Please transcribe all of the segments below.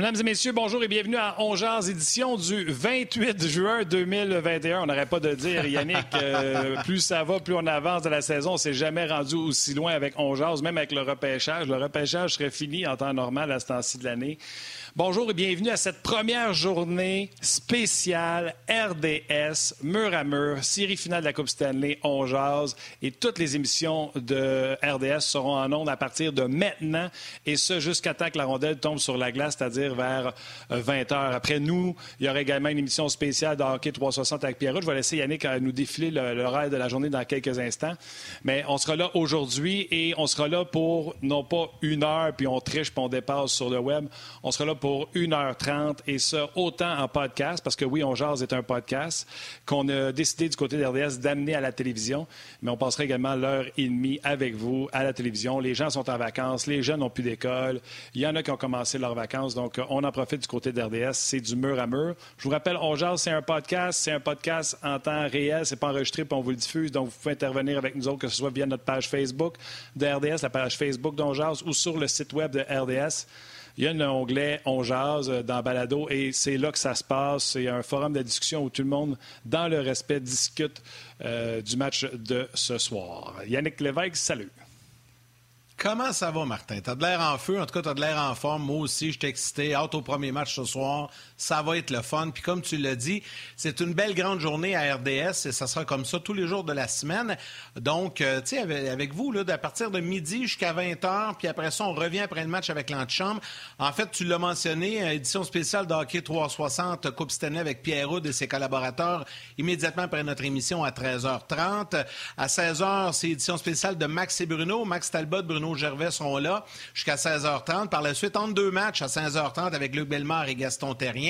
Mesdames et messieurs, bonjour et bienvenue à Ongears, édition du 28 juin 2021. On n'aurait pas de dire, Yannick, euh, plus ça va, plus on avance de la saison. On s'est jamais rendu aussi loin avec Ongears, même avec le repêchage. Le repêchage serait fini en temps normal à ce temps-ci de l'année. Bonjour et bienvenue à cette première journée spéciale RDS, mur à mur, série finale de la Coupe Stanley, on Et toutes les émissions de RDS seront en ondes à partir de maintenant, et ce jusqu'à temps que la rondelle tombe sur la glace, c'est-à-dire vers 20 euh, heures. Après nous, il y aura également une émission spéciale de hockey 360 avec Pierre. Je vais laisser Yannick euh, nous défiler l'horaire de la journée dans quelques instants. Mais on sera là aujourd'hui et on sera là pour non pas une heure, puis on triche, puis on dépasse sur le web. On sera là pour 1h30 et ça autant en podcast, parce que oui, On Jase est un podcast qu'on a décidé du côté d'RDS d'amener à la télévision, mais on passera également l'heure et demie avec vous à la télévision. Les gens sont en vacances, les jeunes n'ont plus d'école, il y en a qui ont commencé leurs vacances, donc on en profite du côté d'RDS, c'est du mur à mur. Je vous rappelle, On Jase, c'est un podcast, c'est un podcast en temps réel, c'est pas enregistré, puis on vous le diffuse, donc vous pouvez intervenir avec nous autres, que ce soit via notre page Facebook de RDS, la page Facebook d'On ou sur le site web de RDS il y a un onglet On jase dans Balado et c'est là que ça se passe. C'est un forum de discussion où tout le monde, dans le respect, discute euh, du match de ce soir. Yannick Lévesque, salut. Comment ça va, Martin? T'as de l'air en feu, en tout cas, t'as de l'air en forme. Moi aussi, je suis excité. Hâte au premier match ce soir. Ça va être le fun. Puis comme tu l'as dit, c'est une belle grande journée à RDS et ça sera comme ça tous les jours de la semaine. Donc, euh, tu sais, avec, vous, là, à partir de midi jusqu'à 20 h, puis après ça, on revient après le match avec l'antichambre. En fait, tu l'as mentionné, euh, édition spéciale de hockey 360, Coupe Stanley avec Pierre Houd et ses collaborateurs immédiatement après notre émission à 13h30. À 16h, c'est édition spéciale de Max et Bruno. Max Talbot, Bruno Gervais seront là jusqu'à 16h30. Par la suite, entre deux matchs à 16h30 avec Luc Bellemare et Gaston Terrien.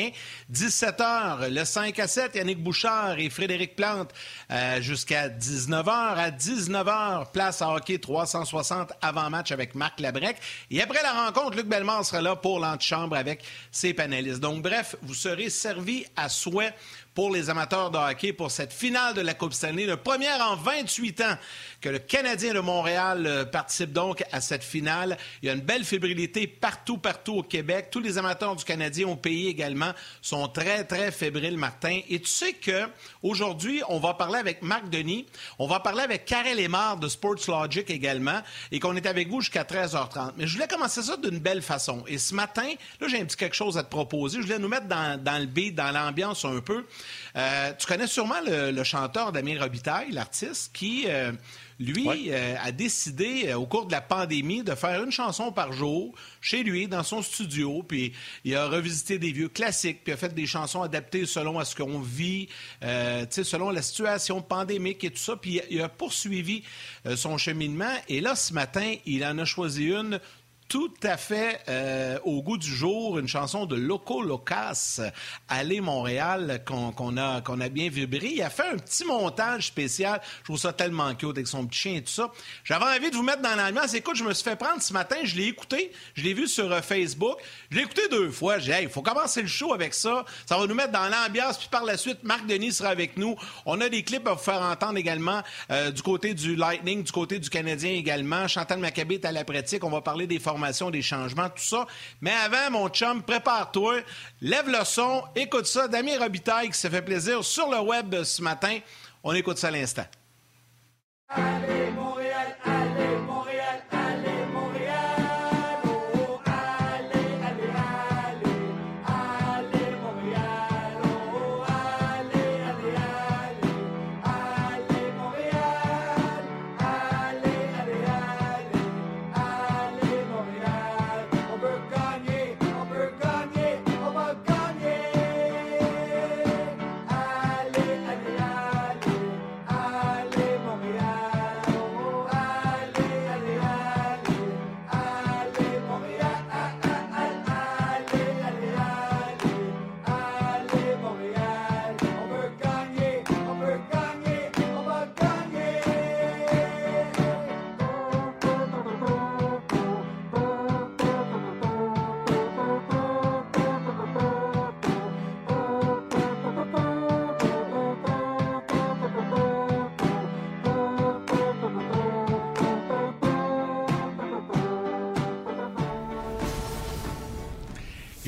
17h, le 5 à 7, Yannick Bouchard et Frédéric Plante euh, jusqu'à 19h. À 19h, place à hockey 360 avant-match avec Marc Labrec. Et après la rencontre, Luc Bellemare sera là pour l'antichambre avec ses panélistes. Donc, bref, vous serez servi à souhait pour les amateurs de hockey pour cette finale de la Coupe Stanley, le premier en 28 ans que le Canadien de Montréal euh, participe donc à cette finale. Il y a une belle fébrilité partout, partout au Québec. Tous les amateurs du Canadien au pays également sont très, très fébriles, Martin. Et tu sais que aujourd'hui, on va parler avec Marc Denis, on va parler avec Karel Lemar de Sports Logic également, et qu'on est avec vous jusqu'à 13h30. Mais je voulais commencer ça d'une belle façon. Et ce matin, là, j'ai un petit quelque chose à te proposer. Je voulais nous mettre dans, dans le beat, dans l'ambiance un peu. Euh, tu connais sûrement le, chanteur Damien Robitaille, l'artiste, qui, euh, lui, euh, a décidé au cours de la pandémie de faire une chanson par jour chez lui, dans son studio, puis il a revisité des vieux classiques, puis a fait des chansons adaptées selon à ce qu'on vit, selon la situation pandémique et tout ça, puis il a poursuivi son cheminement. Et là, ce matin, il en a choisi une tout à fait euh, au goût du jour, une chanson de Loco Locas, Aller Montréal, qu'on a, qu'on a bien vibré. Il a fait un petit montage spécial. Je trouve ça tellement cute avec son petit chien et tout ça. J'avais envie de vous mettre dans l'ambiance. Écoute, je me suis fait prendre ce matin, je l'ai écouté, je l'ai vu sur euh, Facebook. Je l'ai écouté deux fois. J'ai dit, il faut commencer le show avec ça. Ça va nous mettre dans l'ambiance. Puis par la suite, Marc Denis sera avec nous. On a des clips à vous faire entendre également euh, du côté du Lightning, du côté du Canadien également. Chantal Maccabé est à la pratique. On va parler des formations des changements, tout ça. Mais avant, mon chum, prépare-toi, lève le son, écoute ça. Damien Robitaille qui s'est fait plaisir sur le web ce matin. On écoute ça à l'instant. Allez,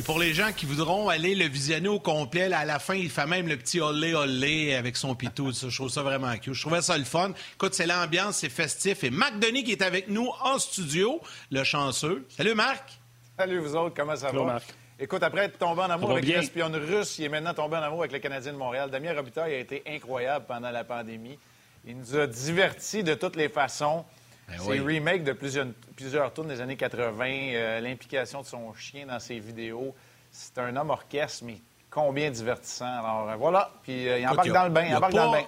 pour les gens qui voudront aller le visionner au complet, à la fin, il fait même le petit olé olé avec son pitou. Je trouve ça vraiment cute. Je trouvais ça le fun. Écoute, c'est l'ambiance, c'est festif. Et Marc Denis qui est avec nous en studio, le chanceux. Salut Marc. Salut vous autres, comment ça va? Marc. Écoute, après être tombé en amour avec l'espionne russe, il est maintenant tombé en amour avec le Canadien de Montréal. Damien Robitaille a été incroyable pendant la pandémie. Il nous a divertis de toutes les façons. Ben c'est remake de plusieurs, plusieurs tours des années 80, euh, l'implication de son chien dans ses vidéos. C'est un homme orchestre, mais combien divertissant. Alors euh, voilà, puis euh, il embarque dans le bain, il embarque dans le bain.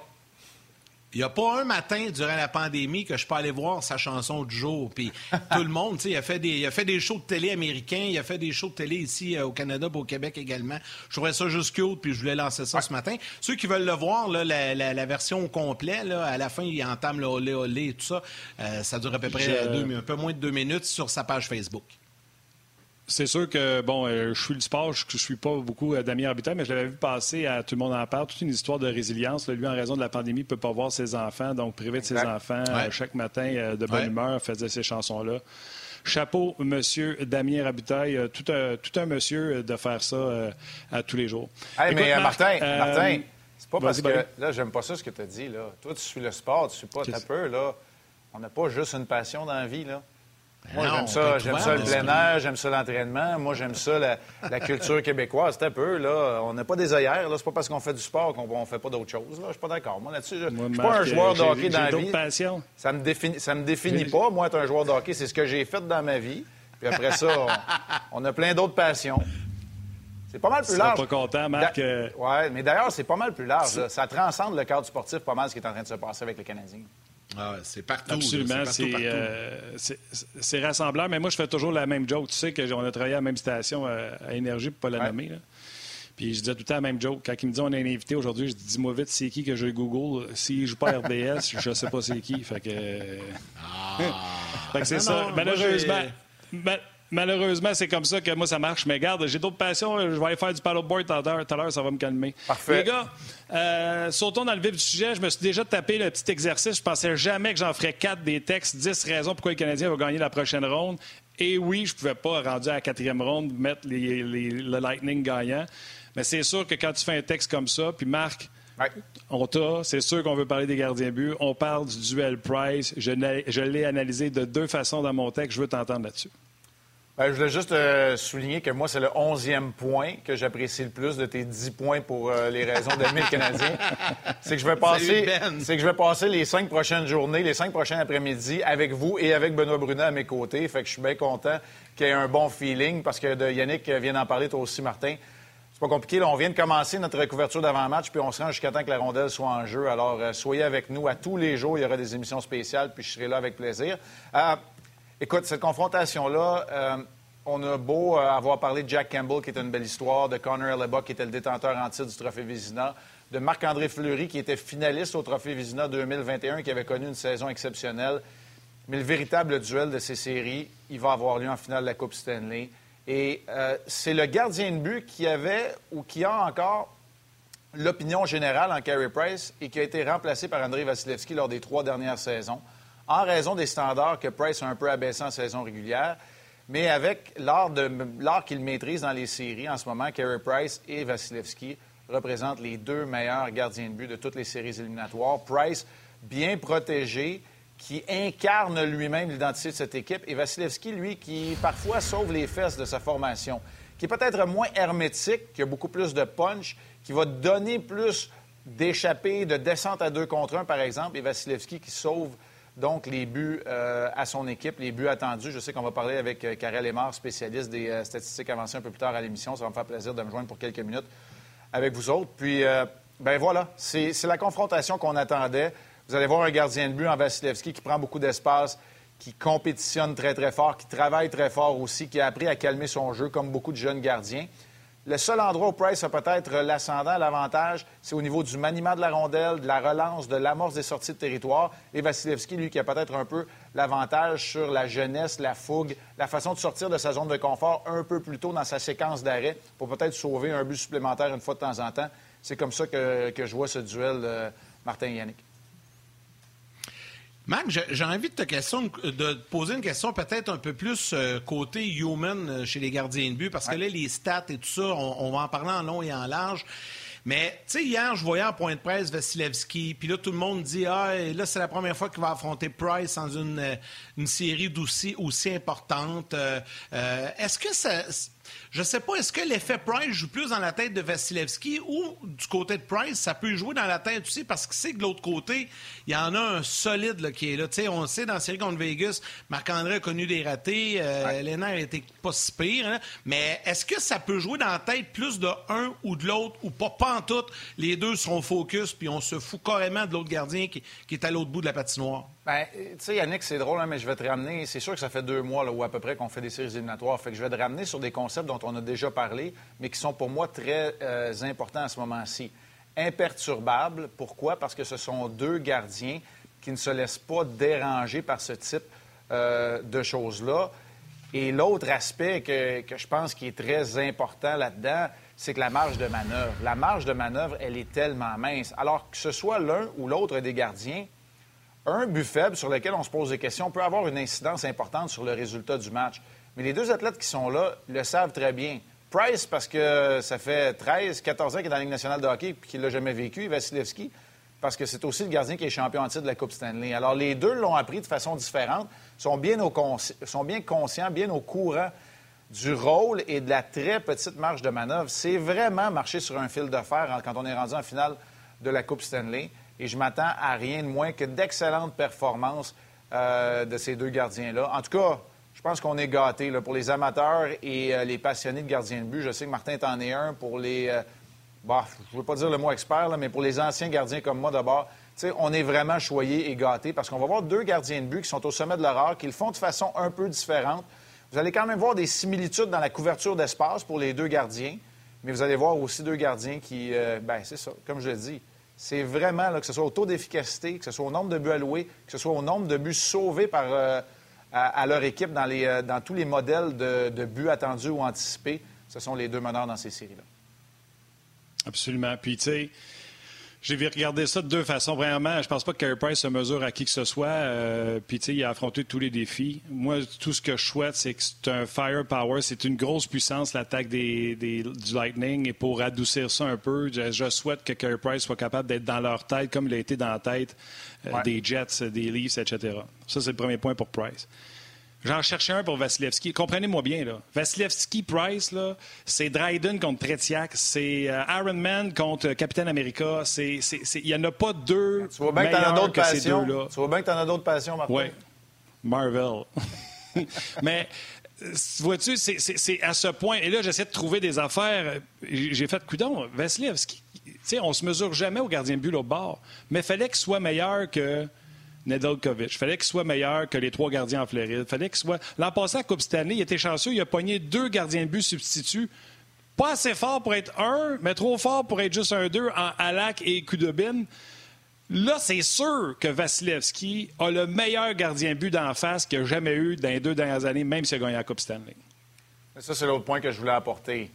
Il n'y a pas un matin durant la pandémie que je peux aller voir sa chanson du jour. Puis tout le monde, tu sais, il a fait des, il a fait des shows de télé américains, il a fait des shows de télé ici au Canada, au Québec également. Je trouvais ça juste cute, puis je voulais lancer ça ce matin. Ceux qui veulent le voir, là, la, version au complet, là, à la fin, il entame le olé olé et tout ça. Euh, ça dure à peu près un peu moins de deux minutes sur sa page Facebook. C'est sûr que, bon, euh, je suis le sport, je ne suis pas beaucoup euh, Damien Arbitaire, mais je l'avais vu passer à Tout le monde en parle, toute une histoire de résilience. lui, en raison de la pandémie, ne peut pas voir ses enfants, donc privé de ses enfants, euh, chaque matin, de bonne humeur, faisait ces chansons-là. Chapeau, monsieur Damien Rabitaille, tout un, tout un monsieur de faire ça à tous les jours. mais Martin, Martin, c'est pas parce que, là, j'aime pas ça ce que tu as dit, là. Toi, tu suis le sport, tu suis pas, ta peur, là. On n'a pas juste une passion dans la vie, là. Moi, j'aime ça, j'aime ça le plein air, j'aime ça l'entraînement. Moi, j'aime ça la, culture québécoise. C'est un peu, là. On n'a pas des œillères, là. C'est pas parce qu'on fait du sport qu'on ne fait pas d'autres choses, là. Je suis pas d'accord. Moi, là-dessus, je ne suis pas un joueur de hockey dans la vie. Ça me définit, ça me définit pas. Moi, être un joueur de hockey, c'est ce que j'ai fait dans ma vie. Puis après ça, on, a plein d'autres passions. C'est pas mal plus large. pas content, Marc. Euh, oui, mais d'ailleurs, c'est pas mal plus large. Ça transcende le cadre sportif pas mal ce qui est en train de se passer avec les Canadiens. Ah, c'est partout. Absolument. Euh, c'est rassembleur, mais moi, je fais toujours la même joke. Tu sais qu'on a travaillé à la même station euh, à, Énergie, pour ne pas la nommer. Puis je disais tout le temps la même joke. Quand il me dit on a un invité aujourd'hui, je dis dis-moi vite c'est qui que je Google? S'il joue pas RDS, je ne sais pas c'est qui. Fait que. Ah. fait que c'est ça. Malheureusement. Malheureusement, c'est comme ça que moi, ça marche. Mais garde, j'ai d'autres passions. Je vais aller faire du paddleboard tout à l'heure. Ça va me calmer. Parfait. Les gars, euh, sautons dans le vif du sujet. Je me suis déjà tapé le petit exercice. Je pensais jamais que j'en ferais quatre des textes, dix raisons pourquoi les Canadiens vont gagner la prochaine ronde. Et oui, je ne pouvais pas, rendu à la quatrième ronde, mettre le Lightning gagnant. Mais c'est sûr que quand tu fais un texte comme ça, puis Marc, On t'a, c'est sûr qu'on veut parler des gardiens but. On parle du duel Price. Je l'ai analysé de deux façons dans mon texte. Je veux t'entendre là-dessus. Ben, je voulais juste euh, souligner que moi, c'est le onzième point que j'apprécie le plus de tes dix points pour euh, les raisons d'aimer le Canadien. C'est que je vais passer, ben. c'est que je vais passer les cinq prochaines journées, les cinq prochains après-midi avec vous et avec Benoît Brunet à mes côtés. Fait que je suis bien content qu'il y ait un bon feeling parce que de Yannick vient d'en parler toi aussi, Martin. C'est pas compliqué. on vient de commencer notre couverture d'avant-match, puis on se rend jusqu'à temps que la rondelle soit en jeu. Alors, euh, soyez avec nous à tous les jours. Il y aura des émissions spéciales, puis je serai là avec plaisir. Écoute, cette confrontation-là, euh, on a beau euh, avoir parlé de Jack Campbell, qui était une belle histoire, de Connor Hellebuck, qui était le détenteur en titre du Trophée Vizina, de Marc-André Fleury, qui était finaliste au Trophée Vizina 2021, qui avait connu une saison exceptionnelle. Mais le véritable duel de ces séries, il va avoir lieu en finale de la Coupe Stanley. Et euh, c'est le gardien de but qui avait ou qui a encore l'opinion générale en Carey Price et qui a été remplacé par André Vasilevski lors des trois dernières saisons en raison des standards que Price a un peu abaissés en saison régulière. Mais avec l'art qu'il maîtrise dans les séries en ce moment, Carey Price et Vasilevski représentent les deux meilleurs gardiens de but de toutes les séries éliminatoires. Price, bien protégé, qui incarne lui-même l'identité de cette équipe, et Vasilevski, lui, qui parfois sauve les fesses de sa formation, qui est peut-être moins hermétique, qui a beaucoup plus de punch, qui va donner plus d'échappées, de descente à deux contre un, par exemple, et Vasilevski qui sauve donc, les buts euh, à son équipe, les buts attendus. Je sais qu'on va parler avec euh, Karel Emar, spécialiste des euh, statistiques avancées un peu plus tard à l'émission. Ça va me faire plaisir de me joindre pour quelques minutes avec vous autres. Puis, ben voilà, c'est la confrontation qu'on attendait. Vous allez voir un gardien de but en Vasilevski qui prend beaucoup d'espace, qui compétitionne très, très fort, qui travaille très fort aussi, qui a appris à calmer son jeu comme beaucoup de jeunes gardiens. Le seul endroit où Price a peut-être l'ascendant, l'avantage, c'est au niveau du maniement de la rondelle, de la relance, de l'amorce des sorties de territoire. Et Vasilevski, lui, qui a peut-être un peu l'avantage sur la jeunesse, la fougue, la façon de sortir de sa zone de confort un peu plus tôt dans sa séquence d'arrêt pour peut-être sauver un but supplémentaire une fois de temps en temps. C'est comme ça que, je vois ce duel, euh, Martin Yannick. Marc, j'ai envie de te, question, de poser une question peut-être un peu plus euh, côté human euh, chez les gardiens de but, parce que là, les stats et tout ça, on, va en parler en long et en large. Mais, tu sais, hier, je voyais en point de presse Vasilevski, puis là, tout le monde dit Ah, là, c'est la première fois qu'il va affronter Price dans une, euh, une série aussi, aussi importante. Est-ce que ça je ne sais pas, est-ce que l'effet Price joue plus dans la tête de Vasilevski ou du côté de Price, ça peut jouer dans la tête aussi parce que c'est que de l'autre côté, il y en a un solide qui est là. on sait dans la série contre Vegas, Marc-André a connu des ratés, euh, n'était pas si pire, hein. mais est-ce que ça peut jouer dans la tête plus de un ou de l'autre ou pas, pas en tout, les deux seront focus puis on se fout carrément de l'autre gardien qui, est à l'autre bout de la patinoire? Ben, tu sais, Yannick, c'est drôle, hein, mais je vais te ramener. C'est sûr que ça fait deux mois là, ou à peu près qu'on fait des séries éliminatoires. Fait que je vais te ramener sur des dont on a déjà parlé, mais qui sont pour moi très euh, importants à ce moment-ci. Imperturbables. Pourquoi? Parce que ce sont deux gardiens qui ne se laissent pas déranger par ce type euh, de choses-là. Et l'autre aspect que, que, je pense qui est très important là-dedans, c'est que la marge de manœuvre. La marge de manœuvre, elle est tellement mince. Alors que ce soit l'un ou l'autre des gardiens, un but faible sur lequel on se pose des questions peut avoir une incidence importante sur le résultat du match. Mais les deux athlètes qui sont là le savent très bien. Price, parce que ça fait 13, 14 ans qu'il est dans la Ligue nationale de hockey et qu'il ne l'a jamais vécu. Vasilevski, parce que c'est aussi le gardien qui est champion en titre de la Coupe Stanley. Alors, les deux l'ont appris de façon différente, sont bien, au sont bien conscients, bien au courant du rôle et de la très petite marge de manœuvre. C'est vraiment marcher sur un fil de fer quand on est rendu en finale de la Coupe Stanley. Et je m'attends à rien de moins que d'excellentes performances euh, de ces deux gardiens-là. En tout cas, pense qu'on est gâtés. Pour les amateurs et euh, les passionnés de gardiens de but, je sais que Martin t'en est un. Pour les. Euh, bah, je ne veux pas dire le mot expert, mais pour les anciens gardiens comme moi, d'abord, on est vraiment choyés et gâtés parce qu'on va voir deux gardiens de but qui sont au sommet de leur art, qui le font de façon un peu différente. Vous allez quand même voir des similitudes dans la couverture d'espace pour les deux gardiens, mais vous allez voir aussi deux gardiens qui, ben c'est ça, comme je l'ai dit, c'est vraiment, que ce soit au taux d'efficacité, que ce soit au nombre de buts alloués, que ce soit au nombre de buts sauvés par, euh, à, leur équipe dans, les, euh, dans tous les modèles de, de, buts attendus ou anticipés. Ce sont les deux meneurs dans ces séries-là. Absolument. Puis, tu sais, j'ai regardé ça de deux façons. Vraiment, je pense pas que Carey Price se mesure à qui que ce soit. Euh, puis, tu sais, il a affronté tous les défis. Moi, tout ce que je souhaite, c'est que c'est un firepower. C'est une grosse puissance, l'attaque des, des, du Lightning. Et pour adoucir ça un peu, je, souhaite que Carey Price soit capable d'être dans leur tête comme il a été dans la tête euh, des Jets, des Leafs, etc. Ça, c'est le premier point pour Price. J'en cherchais un pour Vasilevski. Comprenez-moi bien, là. Vasilevski Price, là, c'est Dryden contre Tretiak, c'est euh, Iron Man contre Capitaine America. Il n'y en a pas deux. Tu vois bien que tu en as d'autres passions. Tu vois bien que tu en as d'autres passions, Martin. Oui. Marvel. Mais euh, vois-tu, c'est à ce point. Et là, j'essaie de trouver des affaires. J'ai fait coudon. Vasilevski, on se mesure jamais au gardien de but au bord. Mais il fallait qu'il soit meilleur que Nedeljkovic. Il fallait qu'il soit meilleur que les trois gardiens en Floride. Fallait qu'il soit. L'an passé à Coupe Stanley, il était chanceux. Il a pogné deux gardiens de but substituts. Pas assez fort pour être un, mais trop fort pour être juste un deux en Alak et Kudobin. Là, c'est sûr que Vasilevski a le meilleur gardien de but d'en face qu'il a jamais eu dans les deux dernières années, même s'il a gagné la Coupe Stanley. Ça, c'est l'autre point que je voulais apporter.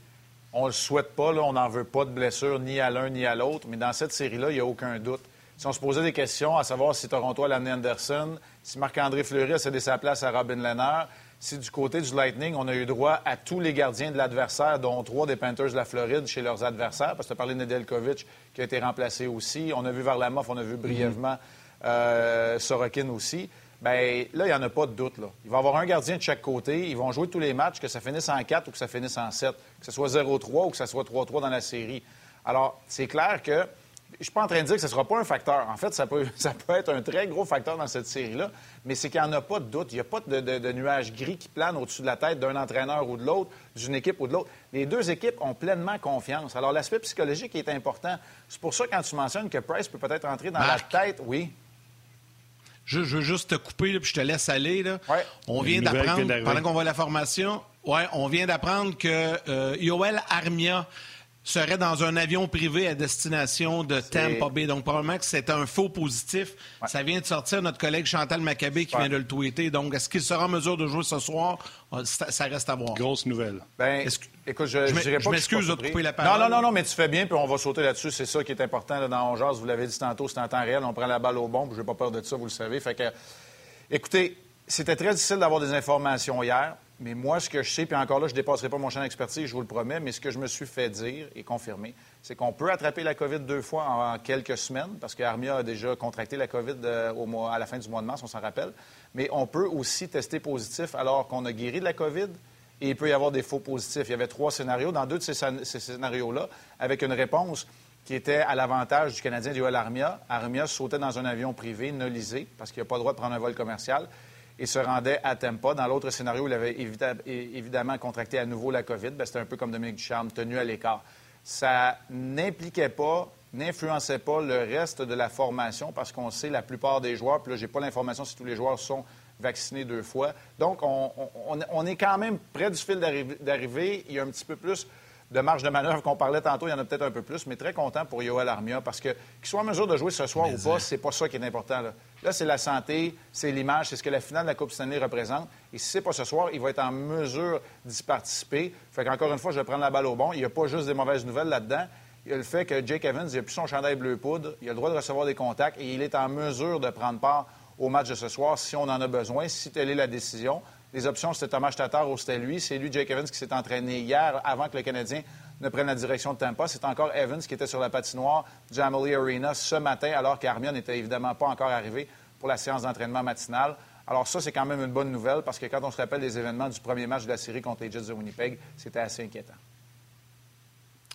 On ne le souhaite pas, on n'en veut pas de blessure ni à l'un ni à l'autre, mais dans cette série-là, il n'y a aucun doute si on se posait des questions à savoir si Toronto a l'amené Anderson, si Marc-André Fleury a cédé sa place à Robin Lennard, si du côté du Lightning, on a eu droit à tous les gardiens de l'adversaire, dont trois des Panthers de la Floride chez leurs adversaires, parce que tu as parlé de Nedeljkovic qui a été remplacé aussi. On a vu Varlamov, on a vu brièvement euh, Sorokin aussi. Bien, là, il n'y en a pas de doute. Là. Il va y avoir un gardien de chaque côté. Ils vont jouer tous les matchs, que ça finisse en 4 ou que ça finisse en 7, que ce soit 0-3 ou que ça soit 3-3 dans la série. Alors, c'est clair que je suis pas en train de dire que ce ne sera pas un facteur. En fait, ça peut, ça peut être un très gros facteur dans cette série-là, mais c'est qu'il n'y en a pas de doute. Il n'y a pas de, de, nuages gris qui planent au-dessus de la tête d'un entraîneur ou de l'autre, d'une équipe ou de l'autre. Les deux équipes ont pleinement confiance. Alors, l'aspect psychologique est important. C'est pour ça, quand tu mentionnes que Price peut peut-être entrer dans la tête, oui. Je, veux juste te couper, puis je te laisse aller. Là. On vient d'apprendre, pendant qu'on voit la formation, ouais, on vient d'apprendre que euh, Yoel Armia serait dans un avion privé à destination de Tampa Bay. Donc, probablement que c'est un faux positif. Ça vient de sortir notre collègue Chantal Maccabé qui vient de le tweeter. Donc, est-ce qu'il sera en mesure de jouer ce soir? Ah, ça reste à voir. Grosse nouvelle. Ben, écoute, je, je, dirais pas je m'excuse de couper la parole. Non, non, non, non, mais tu fais bien, puis on va sauter là-dessus. C'est ça qui est important dans Ongeas. Vous l'avez dit tantôt, c'est en temps réel. On prend la balle au bon. Je n'ai pas peur de ça, vous le savez. Fait que, écoutez, c'était très difficile d'avoir des informations hier. Mais moi, ce que je sais, puis encore là, je ne dépasserai pas mon champ d'expertise, je vous le promets, mais ce que je me suis fait dire et confirmer, c'est qu'on peut attraper la COVID deux fois en quelques semaines, parce qu'Armia a déjà contracté la COVID euh, au mois, à la fin du mois de mars, on s'en rappelle. Mais on peut aussi tester positif alors qu'on a guéri de la COVID et il peut y avoir des faux positifs. Il y avait trois scénarios. Dans deux de ces, scénarios-là, avec une réponse qui était à l'avantage du Canadien du Armia, Armia sautait dans un avion privé, nolisé, parce qu'il n'a pas le droit de prendre un vol commercial et se rendait à Tampa. Dans l'autre scénario, il avait évidemment contracté à nouveau la COVID. Ben, c'était un peu comme Dominique Ducharme, tenu à l'écart. Ça n'impliquait pas, n'influençait pas le reste de la formation parce qu'on sait la plupart des joueurs, puis là, je n'ai pas l'information si tous les joueurs sont vaccinés deux fois. Donc, on est quand même près du fil d'arrivée. Il y a un petit peu plus de marge de manœuvre qu'on parlait tantôt, il y en a peut-être un peu plus, mais très content pour Yoel Armia parce que qu'il soit en mesure de jouer ce soir ou pas, c'est pas ça qui est important. Là, c'est la santé, c'est l'image, c'est ce que la finale de la Coupe Stanley représente. Et si c'est pas ce soir, il va être en mesure d'y participer. Fait qu'encore une fois, je vais prendre la balle au bon. Il n'y a pas juste des mauvaises nouvelles là-dedans. Il y a le fait que Jake Evans, il n'a plus son chandail bleu poudre, il a le droit de recevoir des contacts et il est en mesure de prendre part au match de ce soir si on en a besoin, si telle est la décision. Les options, c'était Thomas Tatar ou c'était lui. C'est lui, Jake Evans, qui s'est entraîné hier avant que le Canadien ne prenne la direction de Tampa. C'est encore Evans qui était sur la patinoire du Amalie Arena ce matin, alors qu'Armia n'était évidemment pas encore arrivé pour la séance d'entraînement matinale. Alors ça, c'est quand même une bonne nouvelle parce que quand on se rappelle des événements du premier match de la série contre les Jets de Winnipeg, c'était assez inquiétant.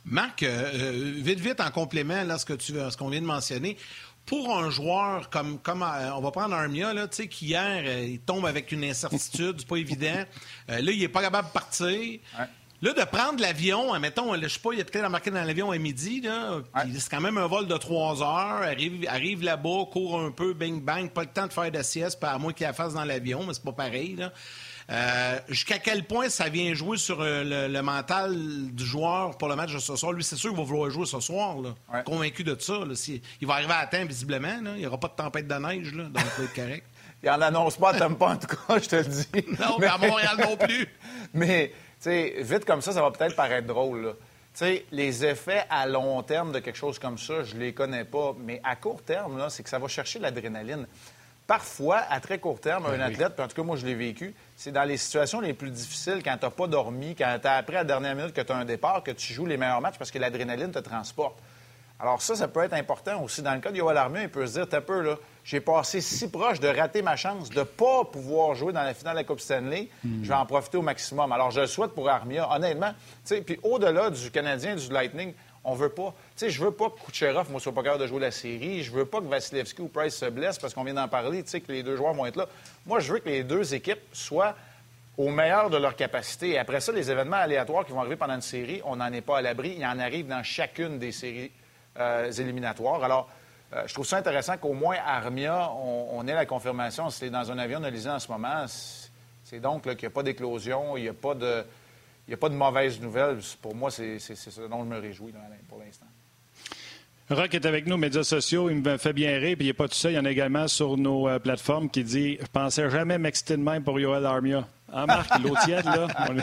Marc, euh, euh, vite, vite, en complément, là, ce, que tu, ce qu'on vient de mentionner, pour un joueur comme, comme euh, on va prendre Armia, là, qui hier, il tombe avec une incertitude, c'est pas évident. Euh, là, il est pas capable de partir. Là, de prendre l'avion, mettons, je sais pas, il a peut-être embarqué dans l'avion à midi, là, c'est quand même un vol de trois heures, arrive, arrive là-bas, court un peu, bing bang, pas le temps de faire de sieste, à moins qu'il la fasse dans l'avion, mais c'est pas pareil. Là. Euh, jusqu'à quel point ça vient jouer sur euh, le, mental du joueur pour le match de ce soir? Lui, c'est sûr qu'il va vouloir jouer ce soir. Convaincu de ça. il va arriver à temps, visiblement. Il n'y aura pas de tempête de neige, là, donc il va être correct. il en annonce pas, t'aimes pas en tout cas, je te le dis. Non, mais à Montréal non plus. mais, sais, vite comme ça, ça va peut-être paraître drôle. Tu sais, les effets à long terme de quelque chose comme ça, je les connais pas. Mais à court terme, là, c'est que ça va chercher l'adrénaline. Parfois, à très court terme, un ben athlète, puis en tout cas, moi, je l'ai vécu, c'est dans les situations les plus difficiles, quand tu n'as pas dormi, quand tu as appris à la dernière minute que tu as un départ, que tu joues les meilleurs matchs parce que l'adrénaline te transporte. Alors ça, ça peut être important aussi. Dans le cas de Yoel Armia, il peut se dire, t'as peu, là, j'ai passé si proche de rater ma chance de ne pas pouvoir jouer dans la finale de la Coupe Stanley. Je vais en profiter au maximum. Alors, je le souhaite pour Armia, honnêtement. Puis au-delà du Canadien, du Lightning, on veut pas. Tu sais, je veux pas que Kucherov, moi, soit pas capable de jouer la série. Je veux pas que Vasilevski ou Price se blessent parce qu'on vient d'en parler, tu sais, que les deux joueurs vont être là. Moi, je veux que les deux équipes soient au meilleur de leur capacité. Et après ça, les événements aléatoires qui vont arriver pendant une série, on n'en est pas à l'abri. Il en arrive dans chacune des séries euh, éliminatoires. Alors, euh, je trouve ça intéressant qu'au moins Armia, on, ait la confirmation. C'est dans un avion analysé en ce moment. C'est donc qu'il n'y a pas d'éclosion, il n'y a pas de il n'y a pas de mauvaises nouvelles. Pour moi, c'est ce dont je me réjouis pour l'instant. Rock est avec nous, médias sociaux. Il me fait bien rire, puis il n'est pas tout seul. Il y en a également sur nos euh, plateformes qui dit Je pensais jamais m'exciter de même pour Yoel Armia. Ah, Marc, l'eau tiède, là. On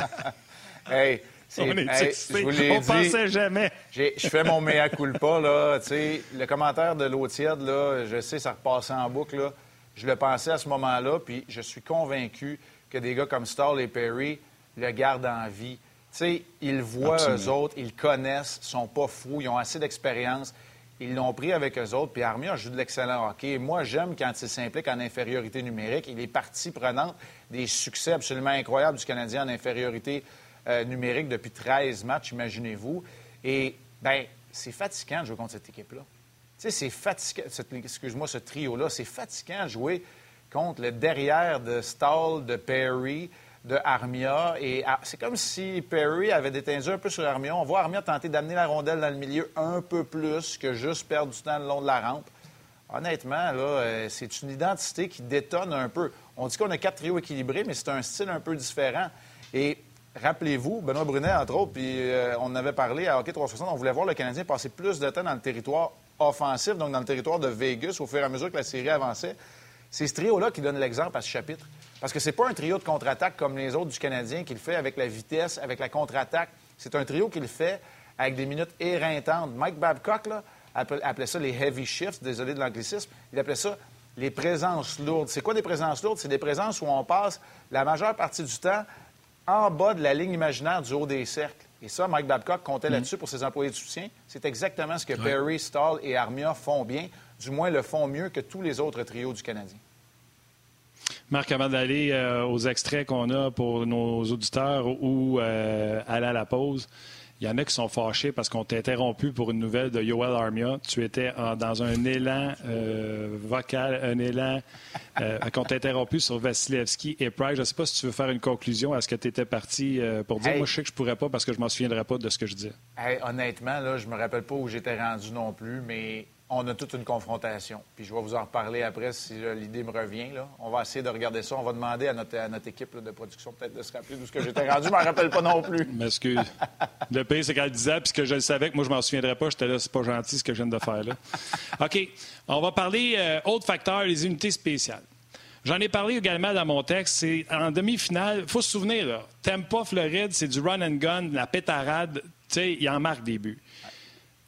est, hey, on est on pensait jamais. Je fais mon mea culpa, là. le commentaire de l'eau tiède, là, je sais, ça repassait en boucle, là. Je le pensais à ce moment-là, puis je suis convaincu que des gars comme Stall et Perry le gardent en vie. Tu sais, ils voient eux autres, ils connaissent, ils sont pas fous, ils ont assez d'expérience. Ils l'ont pris avec eux autres. Puis Armia joue de l'excellent hockey. Moi, j'aime quand il s'implique en infériorité numérique. Il est partie prenante des succès absolument incroyables du Canadien en infériorité euh, numérique depuis 13 matchs, imaginez-vous. Et, ben c'est fatigant de jouer contre cette équipe-là. Tu sais, c'est fatigant, excuse-moi, ce trio-là, c'est fatigant de jouer contre le derrière de Stahl, de Perry, de Armia. Et ah, c'est comme si Perry avait détendu un peu sur Armia. On voit Armia tenter d'amener la rondelle dans le milieu un peu plus que juste perdre du temps le long de la rampe. Honnêtement, là, euh, c'est une identité qui détonne un peu. On dit qu'on a quatre trios équilibrés, mais c'est un style un peu différent. Et rappelez-vous, Benoît Brunet, entre autres, puis euh, on avait parlé à Hockey 360, on voulait voir le Canadien passer plus de temps dans le territoire offensif, donc dans le territoire de Vegas, au fur et à mesure que la série avançait. C'est ce trio-là qui donne l'exemple à ce chapitre. Parce que c'est pas un trio de contre-attaque comme les autres du Canadien qui le fait avec la vitesse, avec la contre-attaque. C'est un trio qui le fait avec des minutes éreintantes. Mike Babcock là, appelait ça les heavy shifts, désolé de l'anglicisme. Il appelait ça les présences lourdes. C'est quoi des présences lourdes? C'est des présences où on passe la majeure partie du temps en bas de la ligne imaginaire du haut des cercles. Et ça, Mike Babcock comptait mm. là-dessus pour ses employés de soutien. C'est exactement ce que Perry, Stahl et Armia font bien, du moins le font mieux que tous les autres trios du Canadien. Marc, avant d'aller euh, aux extraits qu'on a pour nos auditeurs ou euh, aller à la pause, il y en a qui sont fâchés parce qu'on t'a interrompu pour une nouvelle de Yoel Armia. Tu étais dans un élan euh, vocal, un élan euh, qu'on t'a interrompu sur Vasilevski et Price. Je ne sais pas si tu veux faire une conclusion à ce que tu étais parti euh, pour dire. Moi, je sais que je pourrais pas parce que je m'en souviendrai pas de ce que je disais. honnêtement, là, je me rappelle pas où j'étais rendu non plus, mais on a toute une confrontation. Puis je vais vous en reparler après si l'idée me revient. Là. On va essayer de regarder ça. On va demander à notre, équipe de production peut-être de se rappeler d'où ce que j'étais rendu. Je m'en rappelle pas non plus. M'excuse. le pire, c'est qu'elle disait, puisque je le savais que moi, je m'en souviendrais pas. J'étais là, c'est pas gentil ce que je viens de faire là. OK. On va parler euh, autre facteur, les unités spéciales. J'en ai parlé également dans mon texte. C'est en demi-finale. Il faut se souvenir, là, Tampa, Floride, c'est du run and gun, la pétarade. Tu sais, il en marque des buts.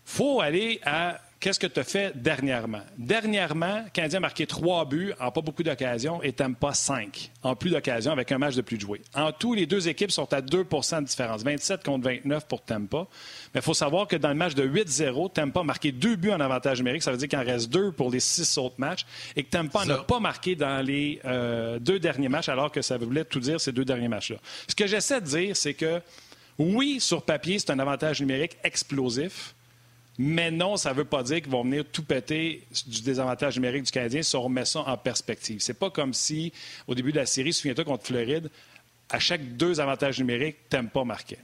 faut aller à Qu'est-ce que tu as fait dernièrement? Dernièrement, Canadien a marqué trois buts en pas beaucoup d'occasions et pas cinq en plus d'occasions avec un match de plus de jouer. En tout, les deux équipes sont à 2% de différence, 27 contre 29 pour Tampa. Mais il faut savoir que dans le match de 8-0, Tampa a marqué deux buts en avantage numérique. Ça veut dire qu'il en reste deux pour les six autres matchs et que Tampa n'a pas marqué dans les euh, deux derniers matchs alors que ça voulait tout dire ces deux derniers matchs-là. Ce que j'essaie de dire, c'est que oui, sur papier, c'est un avantage numérique explosif. Mais non, ça ne veut pas dire qu'ils vont venir tout péter du désavantage numérique du Canadien si on remet ça en perspective. C'est pas comme si, au début de la série, souviens-toi contre Floride, à chaque deux avantages numériques, t'aimes pas marquer.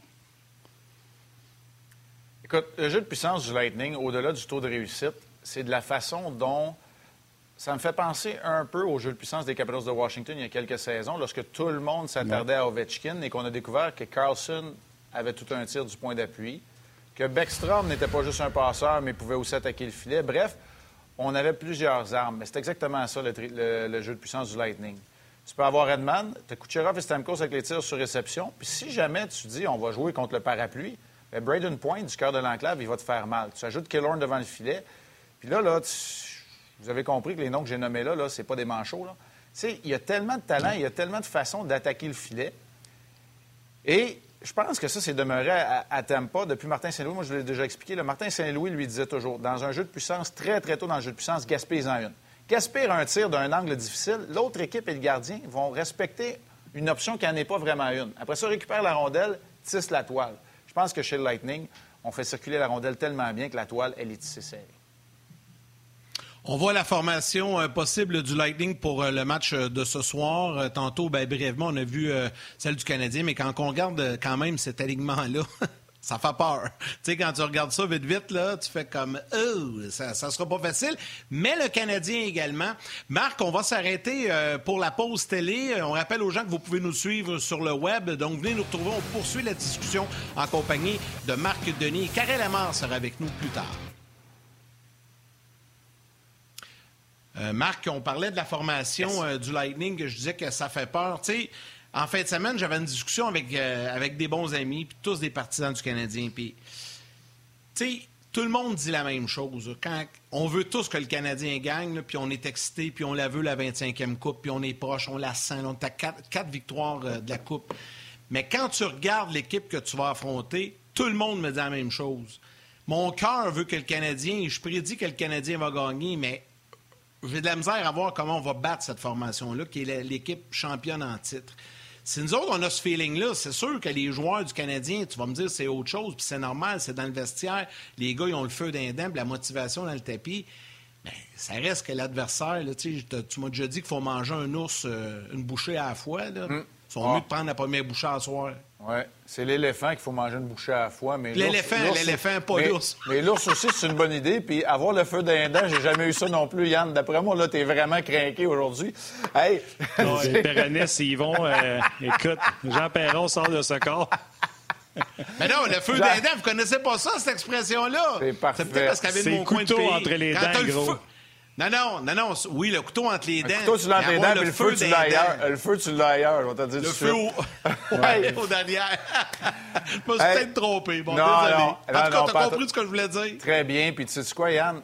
Écoute, le jeu de puissance du Lightning, au-delà du taux de réussite, c'est de la façon dont ça me fait penser un peu au jeu de puissance des Capitals de Washington il y a quelques saisons, lorsque tout le monde s'attardait à Ovechkin et qu'on a découvert que Carlson avait tout un tir du point d'appui que Beckstrom n'était pas juste un passeur, mais pouvait aussi attaquer le filet. Bref, on avait plusieurs armes. Mais c'est exactement ça, le, jeu de puissance du Lightning. Tu peux avoir Edman, tu as Kucherov et Stamkos avec les tirs sur réception. Puis si jamais tu dis on va jouer contre le parapluie, bien Braden Point du cœur de l'enclave, il va te faire mal. Tu ajoutes Killorn devant le filet. Puis là, là, vous avez compris que les noms que j'ai nommés là, là c'est pas des manchots. Là. Tu sais, il y a tellement de talent, il y a tellement de façons d'attaquer le filet. Et je pense que ça, c'est demeuré à, à, Tampa depuis Martin Saint-Louis. Moi, je l'ai déjà expliqué. Le Martin Saint-Louis lui disait toujours, dans un jeu de puissance, très, très tôt dans le jeu de puissance, gaspille-en une. Gaspille un tir d'un angle difficile, l'autre équipe et le gardien vont respecter une option qui n'en est pas vraiment une. Après ça, récupère la rondelle, tisse la toile. Je pense que chez le Lightning, on fait circuler la rondelle tellement bien que la toile, elle est tissée. On voit la formation euh, possible du Lightning pour euh, le match euh, de ce soir. tantôt, ben, brièvement, on a vu celle du Canadien, mais quand on regarde quand même cet alignement-là, ça fait peur. Tu sais, quand tu regardes ça vite, vite, là, tu fais comme, oh, ça, ça sera pas facile. Mais le Canadien également. Marc, on va s'arrêter pour la pause télé. On rappelle aux gens que vous pouvez nous suivre sur le web. Donc, venez nous retrouver. On poursuit la discussion en compagnie de Marc Denis. Karel Amar sera avec nous plus tard. Euh, Marc, on parlait de la formation euh, du Lightning, je disais que ça fait peur. Tu sais, en fin de semaine, j'avais une discussion avec, euh, avec des bons amis, puis tous des partisans du Canadien. Puis, tu sais, tout le monde dit la même chose. Quand on veut tous que le Canadien gagne, puis on est excité, puis on la veut la 25e Coupe, puis on est proche, on la sent. On a quatre, victoires de la Coupe. Mais quand tu regardes l'équipe que tu vas affronter, tout le monde me dit la même chose. Mon cœur veut que le Canadien, je prédis que le Canadien va gagner, mais j'ai de la misère à voir comment on va battre cette formation-là, qui est l'équipe championne en titre. Si nous autres, on a ce feeling-là, c'est sûr que les joueurs du Canadien, tu vas me dire, c'est autre chose, puis c'est normal, c'est dans le vestiaire. Les gars, ils ont le feu d'un puis la motivation dans le tapis. Mais ça reste que l'adversaire, tu m'as déjà dit qu'il faut manger un ours, euh, une bouchée à la fois. Là. Mm. Ils sont mieux de prendre la première bouchée à soir. Oui, c'est l'éléphant qu'il faut manger une bouchée à la fois. L'éléphant, l'éléphant, pas l'ours. Mais, l'ours aussi, c'est une bonne idée. Puis avoir le feu d'un dent, j'ai jamais eu ça non plus, Yann. D'après moi, là, t'es vraiment craqué aujourd'hui. Hey! les péronistes, ils vont... Euh, écoute, Jean Perron sort de ce corps. Mais non, le feu d'un dent, vous connaissez pas ça, cette expression-là? C'est parfait. C'est peut-être parce qu'il y avait mon coin de pays. entre les dents, gros. Non, non, non, non. Oui, le couteau entre les dents. Le couteau, tu l'as entre les dents, le feu, tu l'as ailleurs. Le feu, tu l'as ailleurs, je vais te dire Le feu au... ouais. au derrière. je me suis peut-être trompé. Bon, non, désolé. Non, en tout cas, t'as compris ce que je voulais dire. Très bien. Puis tu sais quoi, Yann?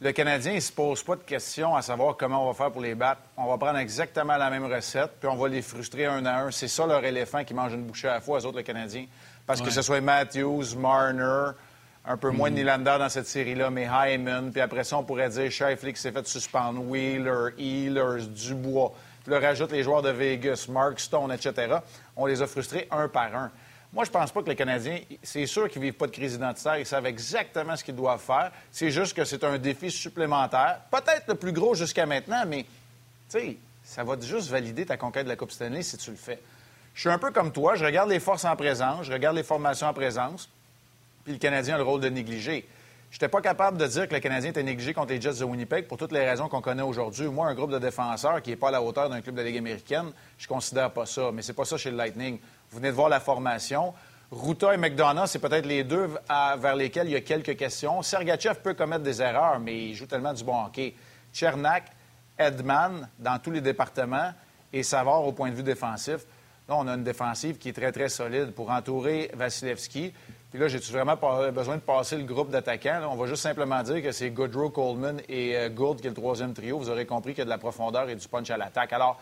Le Canadien, il se pose pas de questions à savoir comment on va faire pour les battre. On va prendre exactement la même recette, puis on va les frustrer un à un. C'est ça leur éléphant qui mange une bouchée à la fois, eux autres, le Canadien. Parce que ce soit Matthews, Marner, un peu moins de mm. Nylander dans cette série-là, mais Hyman. Puis après ça, on pourrait dire Shifley qui s'est fait suspendre, Wheeler, Healers, Dubois. Puis là, rajoute les joueurs de Vegas, Mark Stone, etc. On les a frustrés un par un. Moi, je pense pas que les Canadiens, c'est sûr qu'ils vivent pas de crise identitaire. Ils savent exactement ce qu'ils doivent faire. C'est juste que c'est un défi supplémentaire. Peut-être le plus gros jusqu'à maintenant, mais, tu sais, ça va juste valider ta conquête de la Coupe Stanley si tu le fais. Je suis un peu comme toi. Je regarde les forces en présence, je regarde les formations en présence le Canadien a le rôle de négliger. Je n'étais pas capable de dire que le Canadien était négligé contre les Jets de Winnipeg pour toutes les raisons qu'on connaît aujourd'hui. Moi, un groupe de défenseurs qui n'est pas à la hauteur d'un club de Ligue américaine, je ne considère pas ça. Mais c'est pas ça chez le Lightning. Vous venez de voir la formation. Ruta et McDonough, c'est peut-être les deux vers lesquels il y a quelques questions. Sergachev peut commettre des erreurs, mais il joue tellement du bon hockey. Chernak, Edman, dans tous les départements, et Savard au point de vue défensif. Là, on a une défensive qui est très, très solide pour entourer Vasilevski. Puis là, j'ai vraiment besoin de passer le groupe d'attaquants? On va juste simplement dire que c'est Goodrow, Coleman et euh, Gould qui est le troisième trio. Vous aurez compris qu'il y a de la profondeur et du punch à l'attaque. Alors,